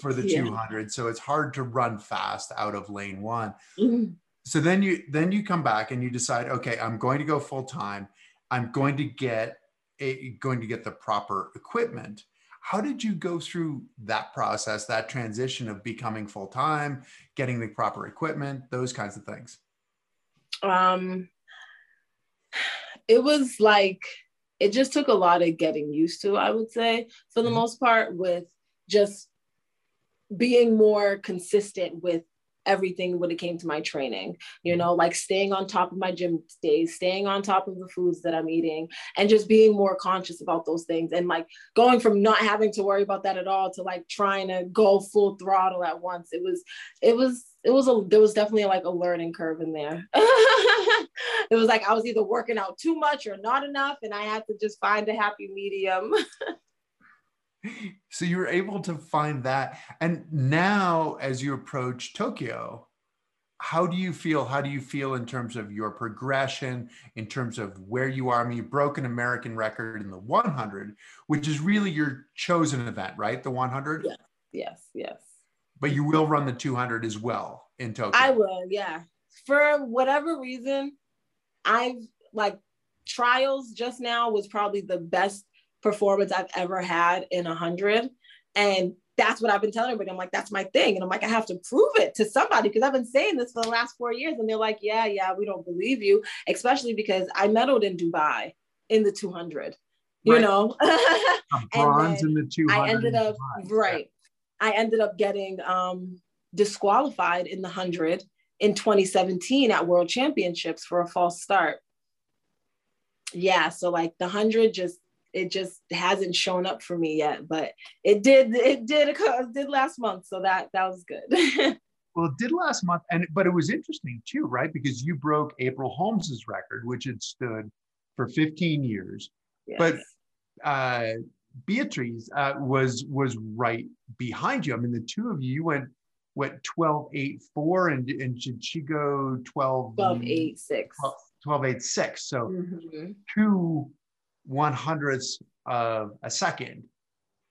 for the yeah. 200, so it's hard to run fast out of lane one. Mm-hmm so then you then you come back and you decide okay i'm going to go full time i'm going to get a, going to get the proper equipment how did you go through that process that transition of becoming full time getting the proper equipment those kinds of things um it was like it just took a lot of getting used to i would say for the mm-hmm. most part with just being more consistent with everything when it came to my training you know like staying on top of my gym days staying on top of the foods that i'm eating and just being more conscious about those things and like going from not having to worry about that at all to like trying to go full throttle at once. It was it was it was a there was definitely like a learning curve in there. [laughs] It was like i was either working out too much or not enough and i had to just find a happy medium [laughs] so you were able to find that. And now as you approach tokyo how do you feel? How do you feel in terms of your progression in terms of where you are? I mean you broke an american record in the 100 which is really your chosen event right? The 100 yes yes yes. But you will run the 200 as well in tokyo. I will yeah. For whatever reason i've like trials just now was probably the best performance I've ever had in a hundred. And that's what I've been telling everybody. I'm like, that's my thing. And I'm like, I have to prove it to somebody because I've been saying this for the last four years. And they're like, yeah, yeah, we don't believe you, especially because I medaled in Dubai in the 200, you right. know? [laughs] bronze in the 200. I ended up, right. I ended up getting um, disqualified in the 100 in 2017 at World Championships for a false start. Yeah. So, like, the 100 just it just hasn't shown up for me yet but it did it did it did last month so that that was good [laughs] well it did last month and but it was interesting too right because you broke april holmes's record which had stood for 15 years yes. but uh beatrice uh, was was right behind you i mean the two of you you went what 12 8 4 and and did she go 12 12 8 6 12, 12 8 6 so mm-hmm. two one hundredths of a second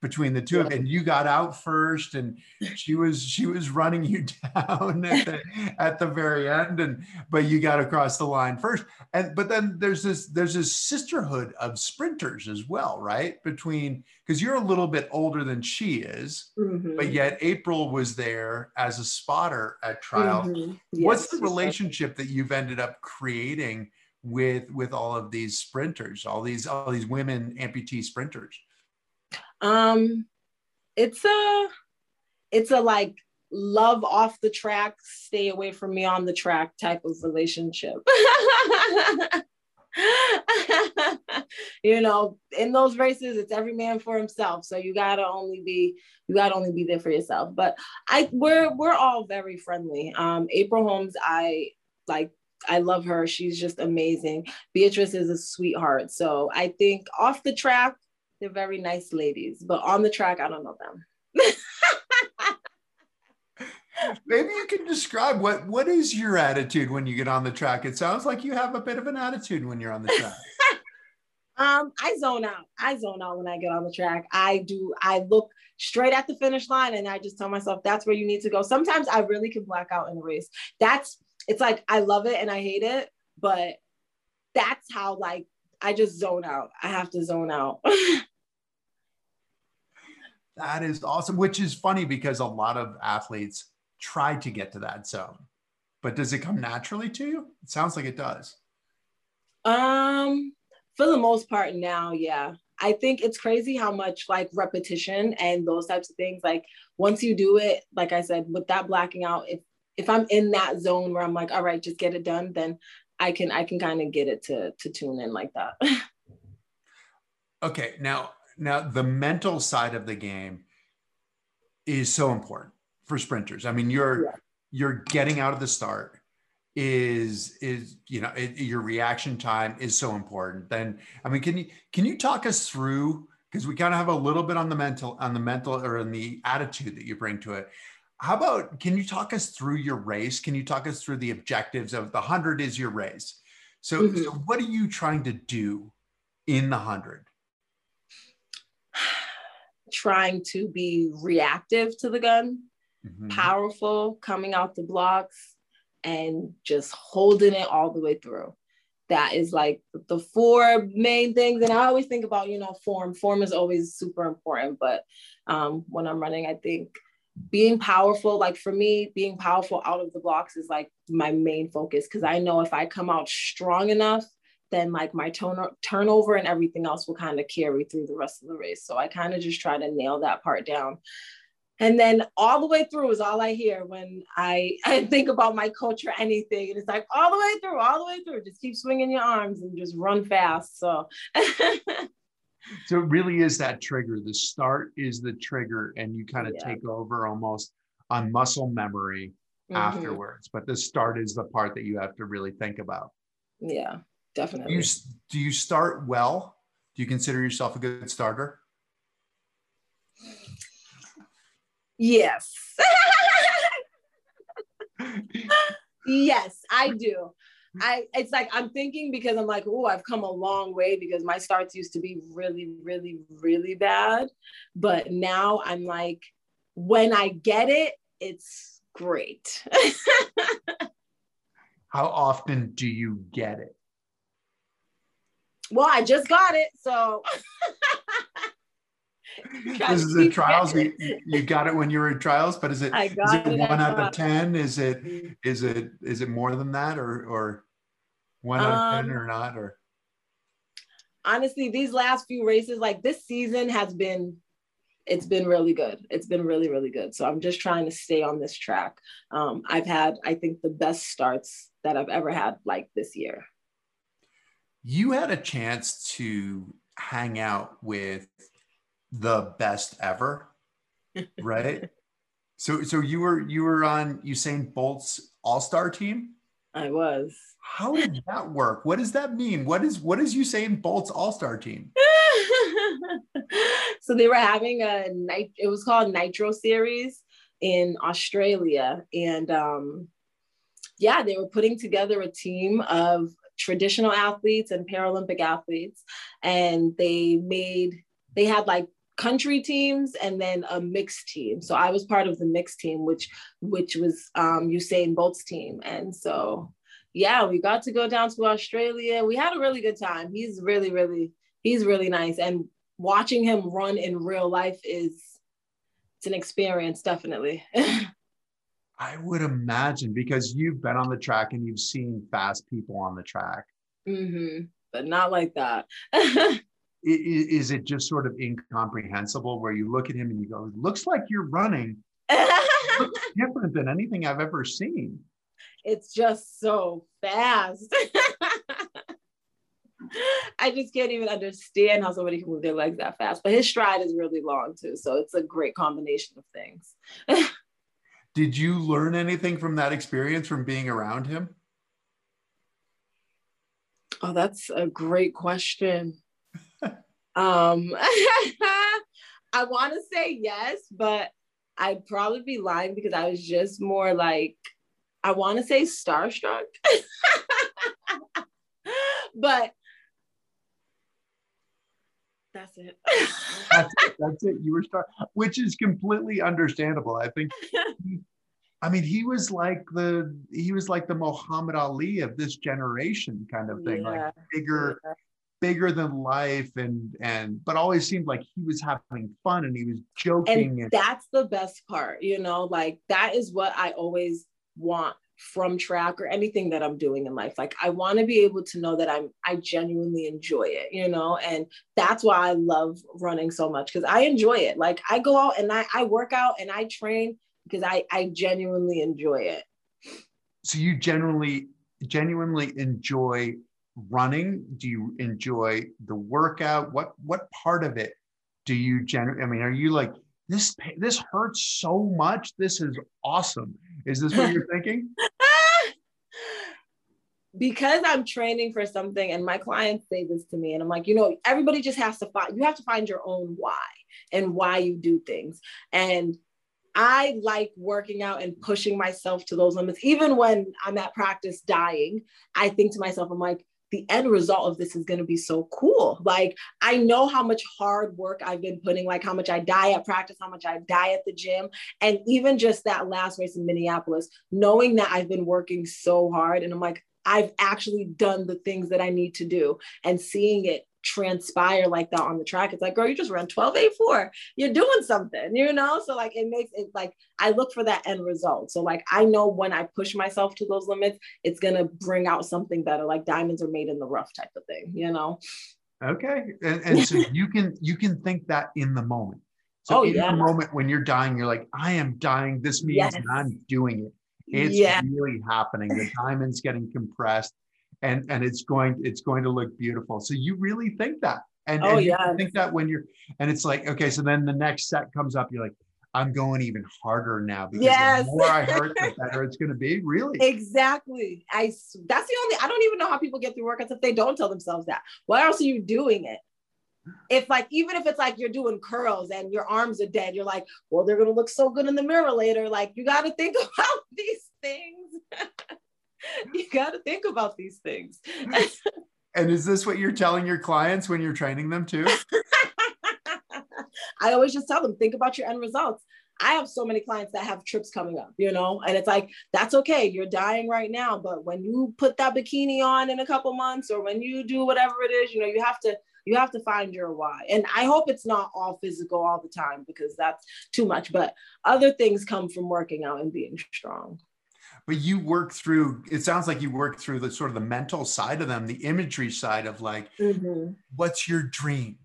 between the two yeah. and you got out first and [laughs] she was she was running you [laughs] down at the at the very end and but you got across the line first and but then there's this there's this sisterhood of sprinters as well right between because you're a little bit older than she is mm-hmm. but yet april was there as a spotter at trial mm-hmm. yes, what's the relationship that you've ended up creating with with all of these sprinters all these all these women amputee sprinters? Um it's a it's a like love off the track stay away from me on the track type of relationship. [laughs] You know in those races it's every man for himself. So you gotta only be you gotta only be there for yourself. But i we're we're all very friendly. Um april holmes i like I love her. She's just amazing. Beatrice is a sweetheart. So I think off the track, they're very nice ladies, but on the track, I don't know them. [laughs] Maybe you can describe what what is your attitude when you get on the track? It sounds like you have a bit of an attitude when you're on the track. [laughs] um, I zone out. I zone out when I get on the track. I do. I look straight at the finish line and I just tell myself that's where you need to go. Sometimes I really can black out in a race. That's it's like I love it and I hate it, but that's how like I just zone out. I have to zone out. [laughs] that is awesome, which is funny because a lot of athletes try to get to that zone. But does it come naturally to you? It sounds like it does. Um, for the most part now, yeah. I think it's crazy how much like repetition and those types of things, like once you do it, like I said, with that blacking out, if if I'm in that zone where I'm like, all right, just get it done, then I can I can kind of get it to to tune in like that. [laughs] okay, now now the mental side of the game is so important for sprinters. I mean, you're yeah. you're getting out of the start. is is you know it, your reaction time is so important then i mean can you can you talk us through because we kind of have a little bit on the mental on the mental or in the attitude that you bring to it how about can you talk us through your race can you talk us through the objectives of the 100 is your race so, mm-hmm. so what are you trying to do in the 100 [sighs] trying to be reactive to the gun mm-hmm. powerful coming out the blocks and just holding it all the way through. That is like the four main things. And I always think about, you know, form. Form is always super important. But um, when I'm running, I think being powerful, like for me, being powerful out of the blocks is like my main focus. Cause I know if I come out strong enough, then like my turn- turnover and everything else will kind of carry through the rest of the race. So I kind of just try to nail that part down and then all the way through is all I hear when I, [laughs] I think about my coach or anything. And it's like all the way through, all the way through. Just keep swinging your arms and just run fast. So, [laughs] so it really is that trigger. The start is the trigger, and you kind of yeah. take over almost on muscle memory mm-hmm. afterwards. But the start is the part that you have to really think about. Yeah, definitely. Do you, do you start well? Do you consider yourself a good starter? Yes. [laughs] yes, I do. I it's like I'm thinking because I'm like, oh, I've come a long way because my starts used to be really, really, really bad. But now I'm like, when I get it, it's great. [laughs] How often do you get it? Well, I just got it. So [laughs] this is the trials. You, you, got it when you were in trials, but is it, is it, it one out of ten? Is it is it is it more than that, or or one out of ten, um, or not? Or honestly, these last few races, like this season, has been it's been really good. It's been really really good. So I'm just trying to stay on this track. Um, I've had, I think, the best starts that I've ever had, like this year. You had a chance to hang out with the best ever, [laughs] right? so so you were you were on Usain Bolt's All Star team. I was. How did [laughs] that work? What does that mean? What is what is Usain Bolt's All Star team? [laughs] so they were having a night. It was called Nitro Series in Australia, and um, yeah, they were putting together a team of traditional athletes and Paralympic athletes, and they made they had like country teams and then a mixed team. So I was part of the mixed team, which which was um, Usain Bolt's team, and so yeah, we got to go down to Australia. We had a really good time. He's really, really, he's really nice, and watching him run in real life is it's an experience, definitely. [laughs] I would imagine because you've been on the track and you've seen fast people on the track. Mm-hmm. But not like that. [laughs] is it just sort of incomprehensible where you look at him and you go, it looks like you're running [laughs] different than anything I've ever seen. It's just so fast. [laughs] I just can't even understand how somebody can move their legs that fast. But his stride is really long too. So it's a great combination of things. [laughs] Did you learn anything from that experience from being around him? Oh, that's a great question. Um, [laughs] I want to say yes, but I'd probably be lying because I was just more like, I want to say starstruck. [laughs] but that's it. [laughs] that's it. That's it. You were star, which is completely understandable. I think. I mean, he was like the he was like the Muhammad Ali of this generation, kind of thing, yeah. like bigger, yeah bigger than life and and but always seemed like he was having fun and he was joking and, and that's the best part you know like that is what i always want from track or anything that i'm doing in life. Like i want to be able to know that i'm i genuinely enjoy it you know and that's why i love running so much because i enjoy it. Like i go out and i i work out and i train because i i genuinely enjoy it. So you genuinely genuinely enjoy running? Do you enjoy the workout? What what part of it do you generate? I mean, are you like this? This hurts so much. This is awesome. Is this what you're thinking? [laughs] because I'm training for something and my clients say this to me and I'm like, you know, everybody just has to find you have to find your own why and why you do things. And I like working out and pushing myself to those limits. Even when I'm at practice dying, I think to myself, I'm like, the end result of this is going to be so cool. Like, I know how much hard work I've been putting, like how much I die at practice, how much I die at the gym. And even just that last race in Minneapolis, knowing that I've been working so hard, and I'm like, I've actually done the things that I need to do and seeing it transpire like that on the track. It's like, girl, you just ran 1284. You're doing something, you know? So like it makes it like I look for that end result. So like I know when I push myself to those limits, it's gonna bring out something better, like diamonds are made in the rough type of thing, you know. Okay. And, and so you can you can think that in the moment. So oh, in yeah. the moment when you're dying, you're like, I am dying. This means yes. I'm doing it. It's yes. really happening. The diamond's getting compressed and and it's going it's going to look beautiful. So you really think that. And, oh, and you think that when you're and it's like okay so then the next set comes up you're like i'm going even harder now because yes. the more i hurt the better it's going to be? Really? Exactly. I that's the only i don't even know how people get through workouts if they don't tell themselves that. Why else are you doing it? If like even if it's like you're doing curls and your arms are dead you're like well they're going to look so good in the mirror later. Like you got to think [laughs] about these things [laughs] [laughs] you got to think about these things. [laughs] and is this what you're telling your clients when you're training them too? [laughs] I always just tell them, think about your end results. I have so many clients that have trips coming up, you know, and it's like, that's okay. You're dying right now. But when you put that bikini on in a couple months or when you do whatever it is, you know, you have to, you have to find your why. And I hope it's not all physical all the time because that's too much. But other things come from working out and being strong but you work through it sounds like you work through the sort of the mental side of them the imagery side of like mm-hmm. what's your dream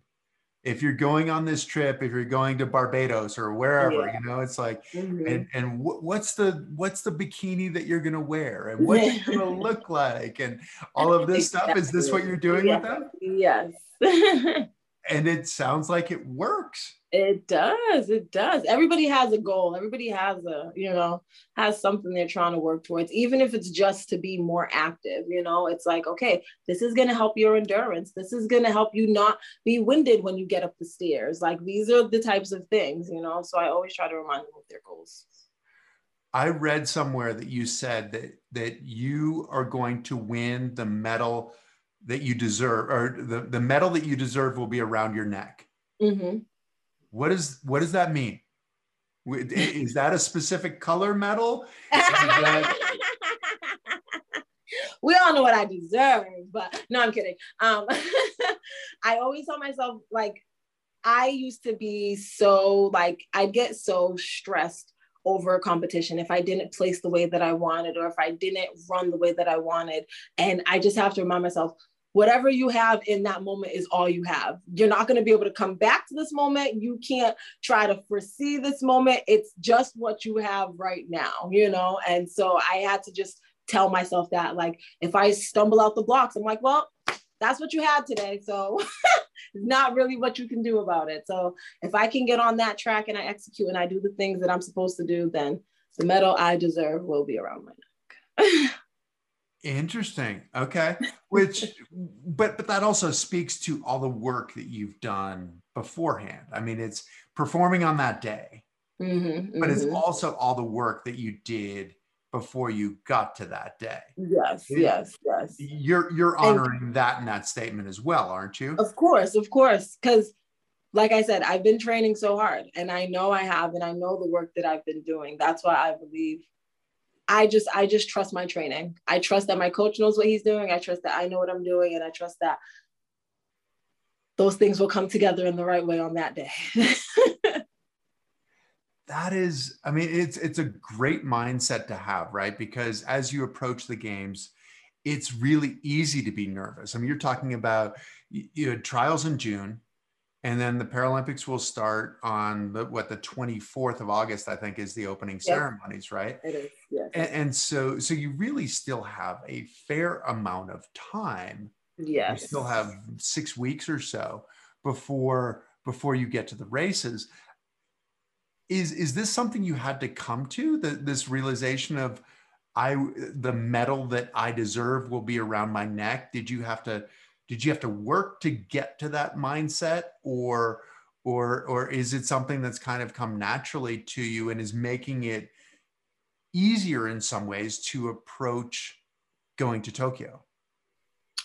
if you're going on this trip if you're going to barbados or wherever yeah. you know it's like mm-hmm. and and what's the what's the bikini that you're going to wear and what's it going [laughs] to look like and all of this exactly. stuff is this what you're doing yeah. with them yes [laughs] and it sounds like it works it does. It does. Everybody has a goal. Everybody has a, you know, has something they're trying to work towards, even if it's just to be more active. You know, it's like, okay, this is going to help your endurance. This is going to help you not be winded when you get up the stairs. Like these are the types of things, you know. So I always try to remind them of their goals. I read somewhere that you said that that you are going to win the medal that you deserve, or the, the medal that you deserve will be around your neck. Mm-hmm what is what does that mean? Is that a specific color medal? That... [laughs] we all know what I deserve, but no, I'm kidding. Um, [laughs] I always tell myself like I used to be so like I'd get so stressed over a competition if I didn't place the way that I wanted or if I didn't run the way that I wanted. And I just have to remind myself, whatever you have in that moment is all you have. You're not going to be able to come back to this moment. You can't try to foresee this moment. It's just what you have right now, you know? And so I had to just tell myself that, like, if I stumble out the blocks, I'm like, well, that's what you had today. So [laughs] not really what you can do about it. So if I can get on that track and I execute and I do the things that I'm supposed to do, then the medal I deserve will be around my neck. [laughs] Interesting. Okay. [laughs] Which, but but that also speaks to all the work that you've done beforehand. I mean, it's performing on that day, mm-hmm, but mm-hmm. it's also all the work that you did before you got to that day. Yes, it, yes, yes. You're you're honoring and, that in that statement as well, aren't you? Of course, of course, because like I said, I've been training so hard, and I know I have, and I know the work that I've been doing. That's why I believe I just I just trust my training. I trust that my coach knows what he's doing. I trust that I know what I'm doing, and I trust that those things will come together in the right way on that day. [laughs] that is, I mean, it's it's a great mindset to have, right? Because as you approach the games, it's really easy to be nervous. I mean, you're talking about you had trials in June and then the Paralympics will start on the what the 24th of August, I think, is the opening yes. ceremonies, right? It is, yes. And, and, so, so you really still have a fair amount of time. Yes. You still have six weeks or so before before you get to the races. Is is this something you had to come to? The, this realization of I the medal that I deserve will be around my neck. Did you have to did you have to work to get to that mindset or or or is it something that's kind of come naturally to you and is making it easier in some ways to approach going to Tokyo?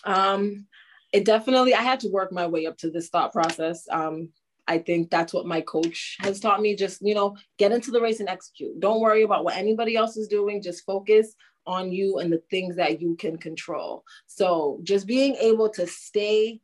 Um, it definitely, I had to work my way up to this thought process. Um, I think that's what my coach has taught me. Just, you know, get into the race and execute. Don't worry about what anybody else is doing. Just focus on you and the things that you can control. So just being able to stay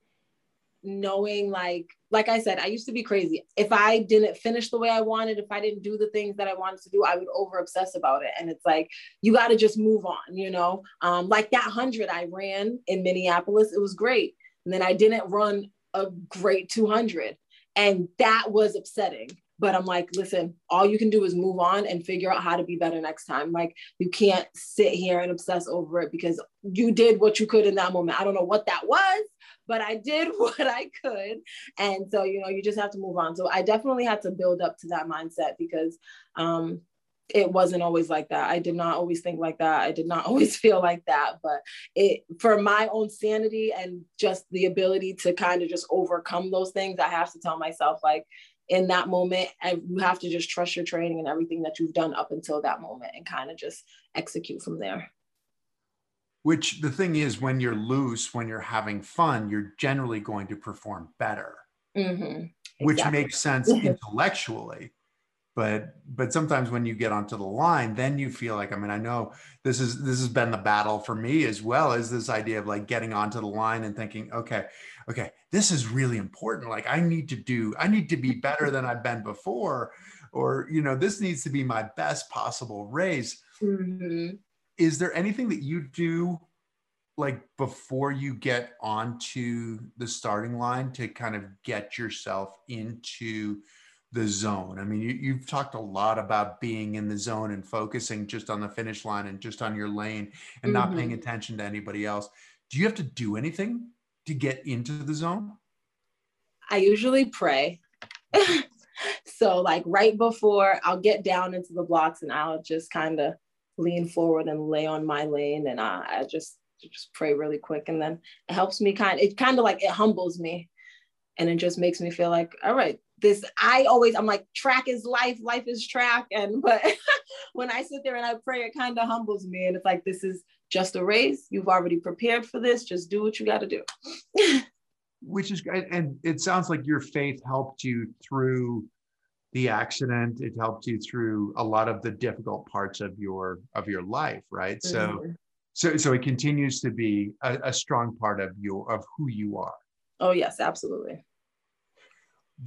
knowing like like I said, I used to be crazy. If I didn't finish the way I wanted, if I didn't do the things that I wanted to do, I would over obsess about it. And it's like, you got to just move on, you know? Um, like that 100 I ran in Minneapolis, it was great. And then I didn't run a great 200. And that was upsetting. But I'm like, listen, all you can do is move on and figure out how to be better next time. Like, you can't sit here and obsess over it because you did what you could in that moment. I don't know what that was but I did [laughs] what I could. And so, you know, you just have to move on. So I definitely had to build up to that mindset because um, it wasn't always like that. I did not always think like that. I did not [laughs] always feel like that. But it for my own sanity and just the ability to kind of just overcome those things, I have to tell myself like in that moment, and you have to just trust your training and everything that you've done up until that moment and kind of just execute from there which the thing is when you're loose when you're having fun you're generally going to perform better mm-hmm. exactly. which makes sense [laughs] intellectually but but sometimes when you get onto the line then you feel like i mean i know this is this has been the battle for me as well as this idea of like getting onto the line and thinking okay okay this is really important like i need to do i need to be [laughs] better than i've been before or you know this needs to be my best possible race mm-hmm is there anything that you do like before you get onto the starting line to kind of get yourself into the zone? I mean, you, have talked a lot about being in the zone and focusing just on the finish line and just on your lane and mm-hmm. not paying mm-hmm. attention to anybody else. Do you have to do anything to get into the zone? I usually pray. [laughs] so, like right before I'll get down into the blocks and I'll just kind of lean forward and lay on my lane and I, I just just pray really quick and then it helps me kind it kind of like it humbles me and it just makes me feel like all right this i always i'm like track is life life is track and but [laughs] when i sit there and i pray it kind of humbles me and it's like this is just a race. You've already prepared for this. Just do what you got to do. [laughs] Which is great and it sounds like your faith helped you through the accident. It helped you through a lot of the difficult parts of your of your life right? Mm-hmm. so so so it continues to be a, a strong part of your of who you are. Oh yes absolutely.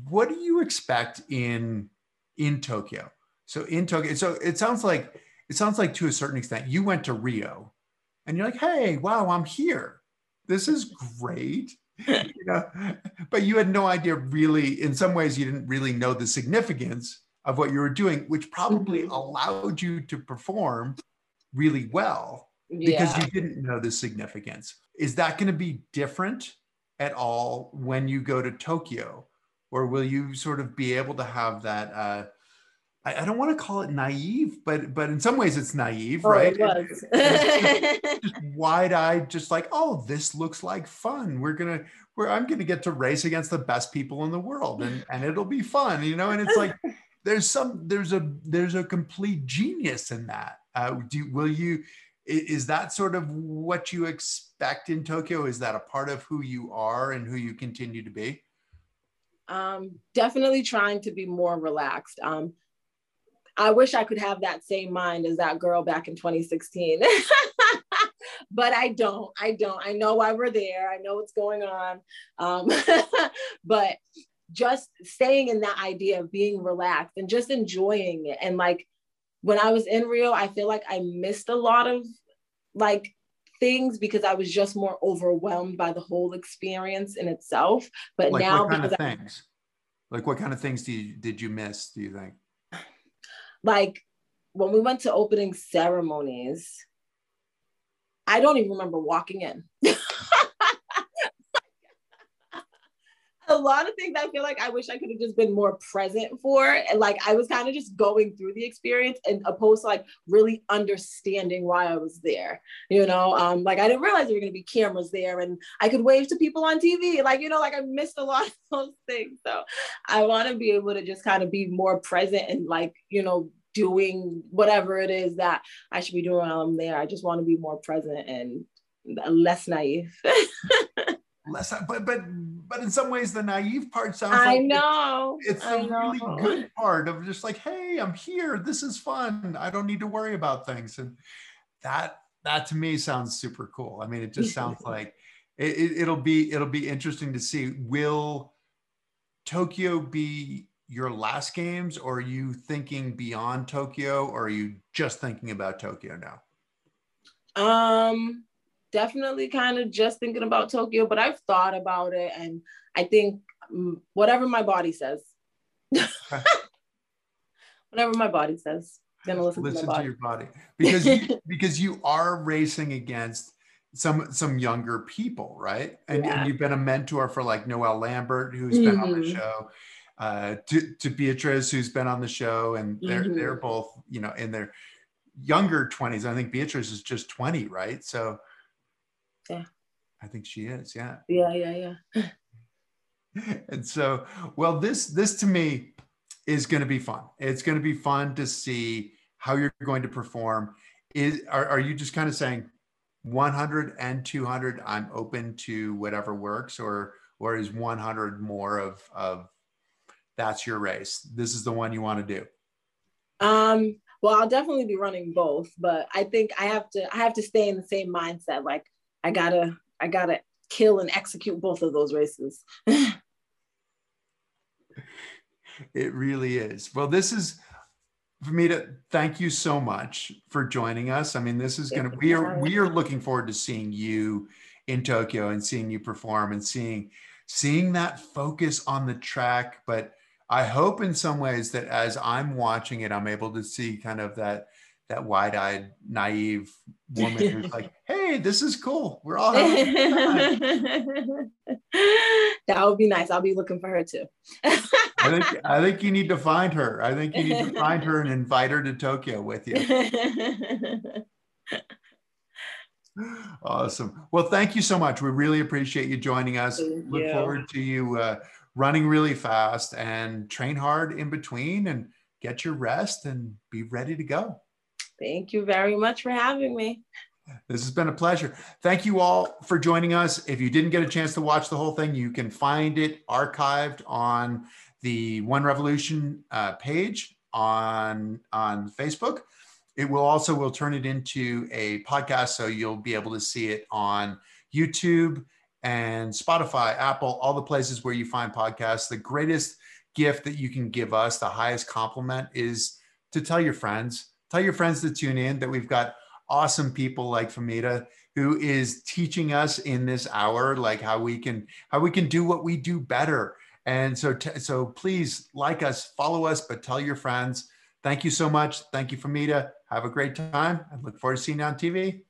What do you expect in in tokyo? So in tokyo so it sounds like it sounds like to a certain extent you went to rio and you're like hey wow i'm here this is great [laughs] you know, but you had no idea really, in some ways, you didn't really know the significance of what you were doing, which probably mm-hmm. allowed you to perform really well because yeah. you didn't know the significance. Is that going to be different at all when you go to Tokyo? Or will you sort of be able to have that? Uh, I, don't want to call it naive, but but in some ways it's naive, oh, right? It just, [laughs] just wide-eyed, just like, oh, this looks like fun. We're gonna, we're I'm gonna get to race against the best people in the world, and and it'll be fun, you know. And it's like [laughs] there's some there's a there's a complete genius in that. Uh, do will you? Is that sort of what you expect in Tokyo? Is that a part of who you are and who you continue to be? Um, definitely trying to be more relaxed. Um, I wish I could have that same mind as that girl back in 2016. [laughs] but I don't. I don't. I know why we're there. I know what's going on. Um, [laughs] but just staying in that idea of being relaxed and just enjoying it. And like when I was in Rio, I feel like I missed a lot of like things because I was just more overwhelmed by the whole experience in itself. But like now, what kind of things? like what kind of things do you, did you miss? Do you think? Like when we went to opening ceremonies, I don't even remember walking in. [laughs] lot of things I feel like I wish I could have just been more present for. And like I was kind of just going through the experience and opposed to like really understanding why I was there. You know, um, like I didn't realize there were gonna be cameras there and I could wave to people on TV. Like, you know, like I missed a lot of [laughs] those things. So I want to be able to just kind of be more present and like, you know, doing whatever it is that I should be doing while I'm there. I just want to be more present and less naive. [laughs] less, but but but in some ways, the naive part sounds. I like know. It's, it's the know. really good part of just like, hey, I'm here. This is fun. I don't need to worry about things, and that that to me sounds super cool. I mean, it just sounds like it, it, it'll be it'll be interesting to see. Will Tokyo be your last games, or are you thinking beyond Tokyo, or are you just thinking about Tokyo now? Um, definitely kind of just thinking about Tokyo, but I've thought about it, and I think mm, whatever my body says, [laughs] whatever my body says, gonna listen, listen to to your body because you, [laughs] because you are racing against some some younger people, right? And, Yeah. and you've been a mentor for like Noelle Lambert, who's been on the Mhm. show, uh, to, to Beatrice, who's been on the show, and they're Mhm. they're both you know in their younger twenties. I think Beatrice is just twenty, right? So Yeah. I think she is, yeah. [laughs] Yeah, yeah, yeah. and so well this this to me is going to be fun it's going to be fun to see how you're going to perform is are, are you just kind of saying 100 and 200 i'm open to whatever works or or is 100 more of of that's your race this is the one you want to do Um, well, I'll definitely be running both, but I think I have to I have to stay in the same mindset. Like I gotta I gotta kill and execute both of those races. [laughs] It really is. Well, this is for me to thank you so much for joining us. I mean, this is gonna we are we are looking forward to seeing you in Tokyo and seeing you perform and seeing seeing that focus on the track. But I hope in some ways that as I'm watching it, I'm able to see kind of that that wide-eyed, naive woman who's [laughs] like, "Hey, this is cool. We're all [laughs] that would be nice. I'll be looking for her too. I think I think you need to find her. I think you need to [laughs] find her and invite her to Tokyo with you. Awesome. Well, thank you so much. We really appreciate you joining us. Thank Look you. forward to you uh, running really fast and train hard in between and get your rest and be ready to go. Thank you very much for having me. This has been a pleasure. Thank you all for joining us. If you didn't get a chance to watch the whole thing, you can find it archived on the One Revolution uh, page on on Facebook. It will also will turn it into a podcast, so you'll be able to see it on YouTube and Spotify, Apple, all the places where you find podcasts. The greatest gift that you can give us, the highest compliment, is to tell your friends. Tell your friends to tune in. That we've got awesome people like Femita who is teaching us in this hour like how we can how we can do what we do better. And so t- so please like us follow us but tell your friends. Thank you so much. Thank you Femita. Have a great time. I look forward to seeing you on tv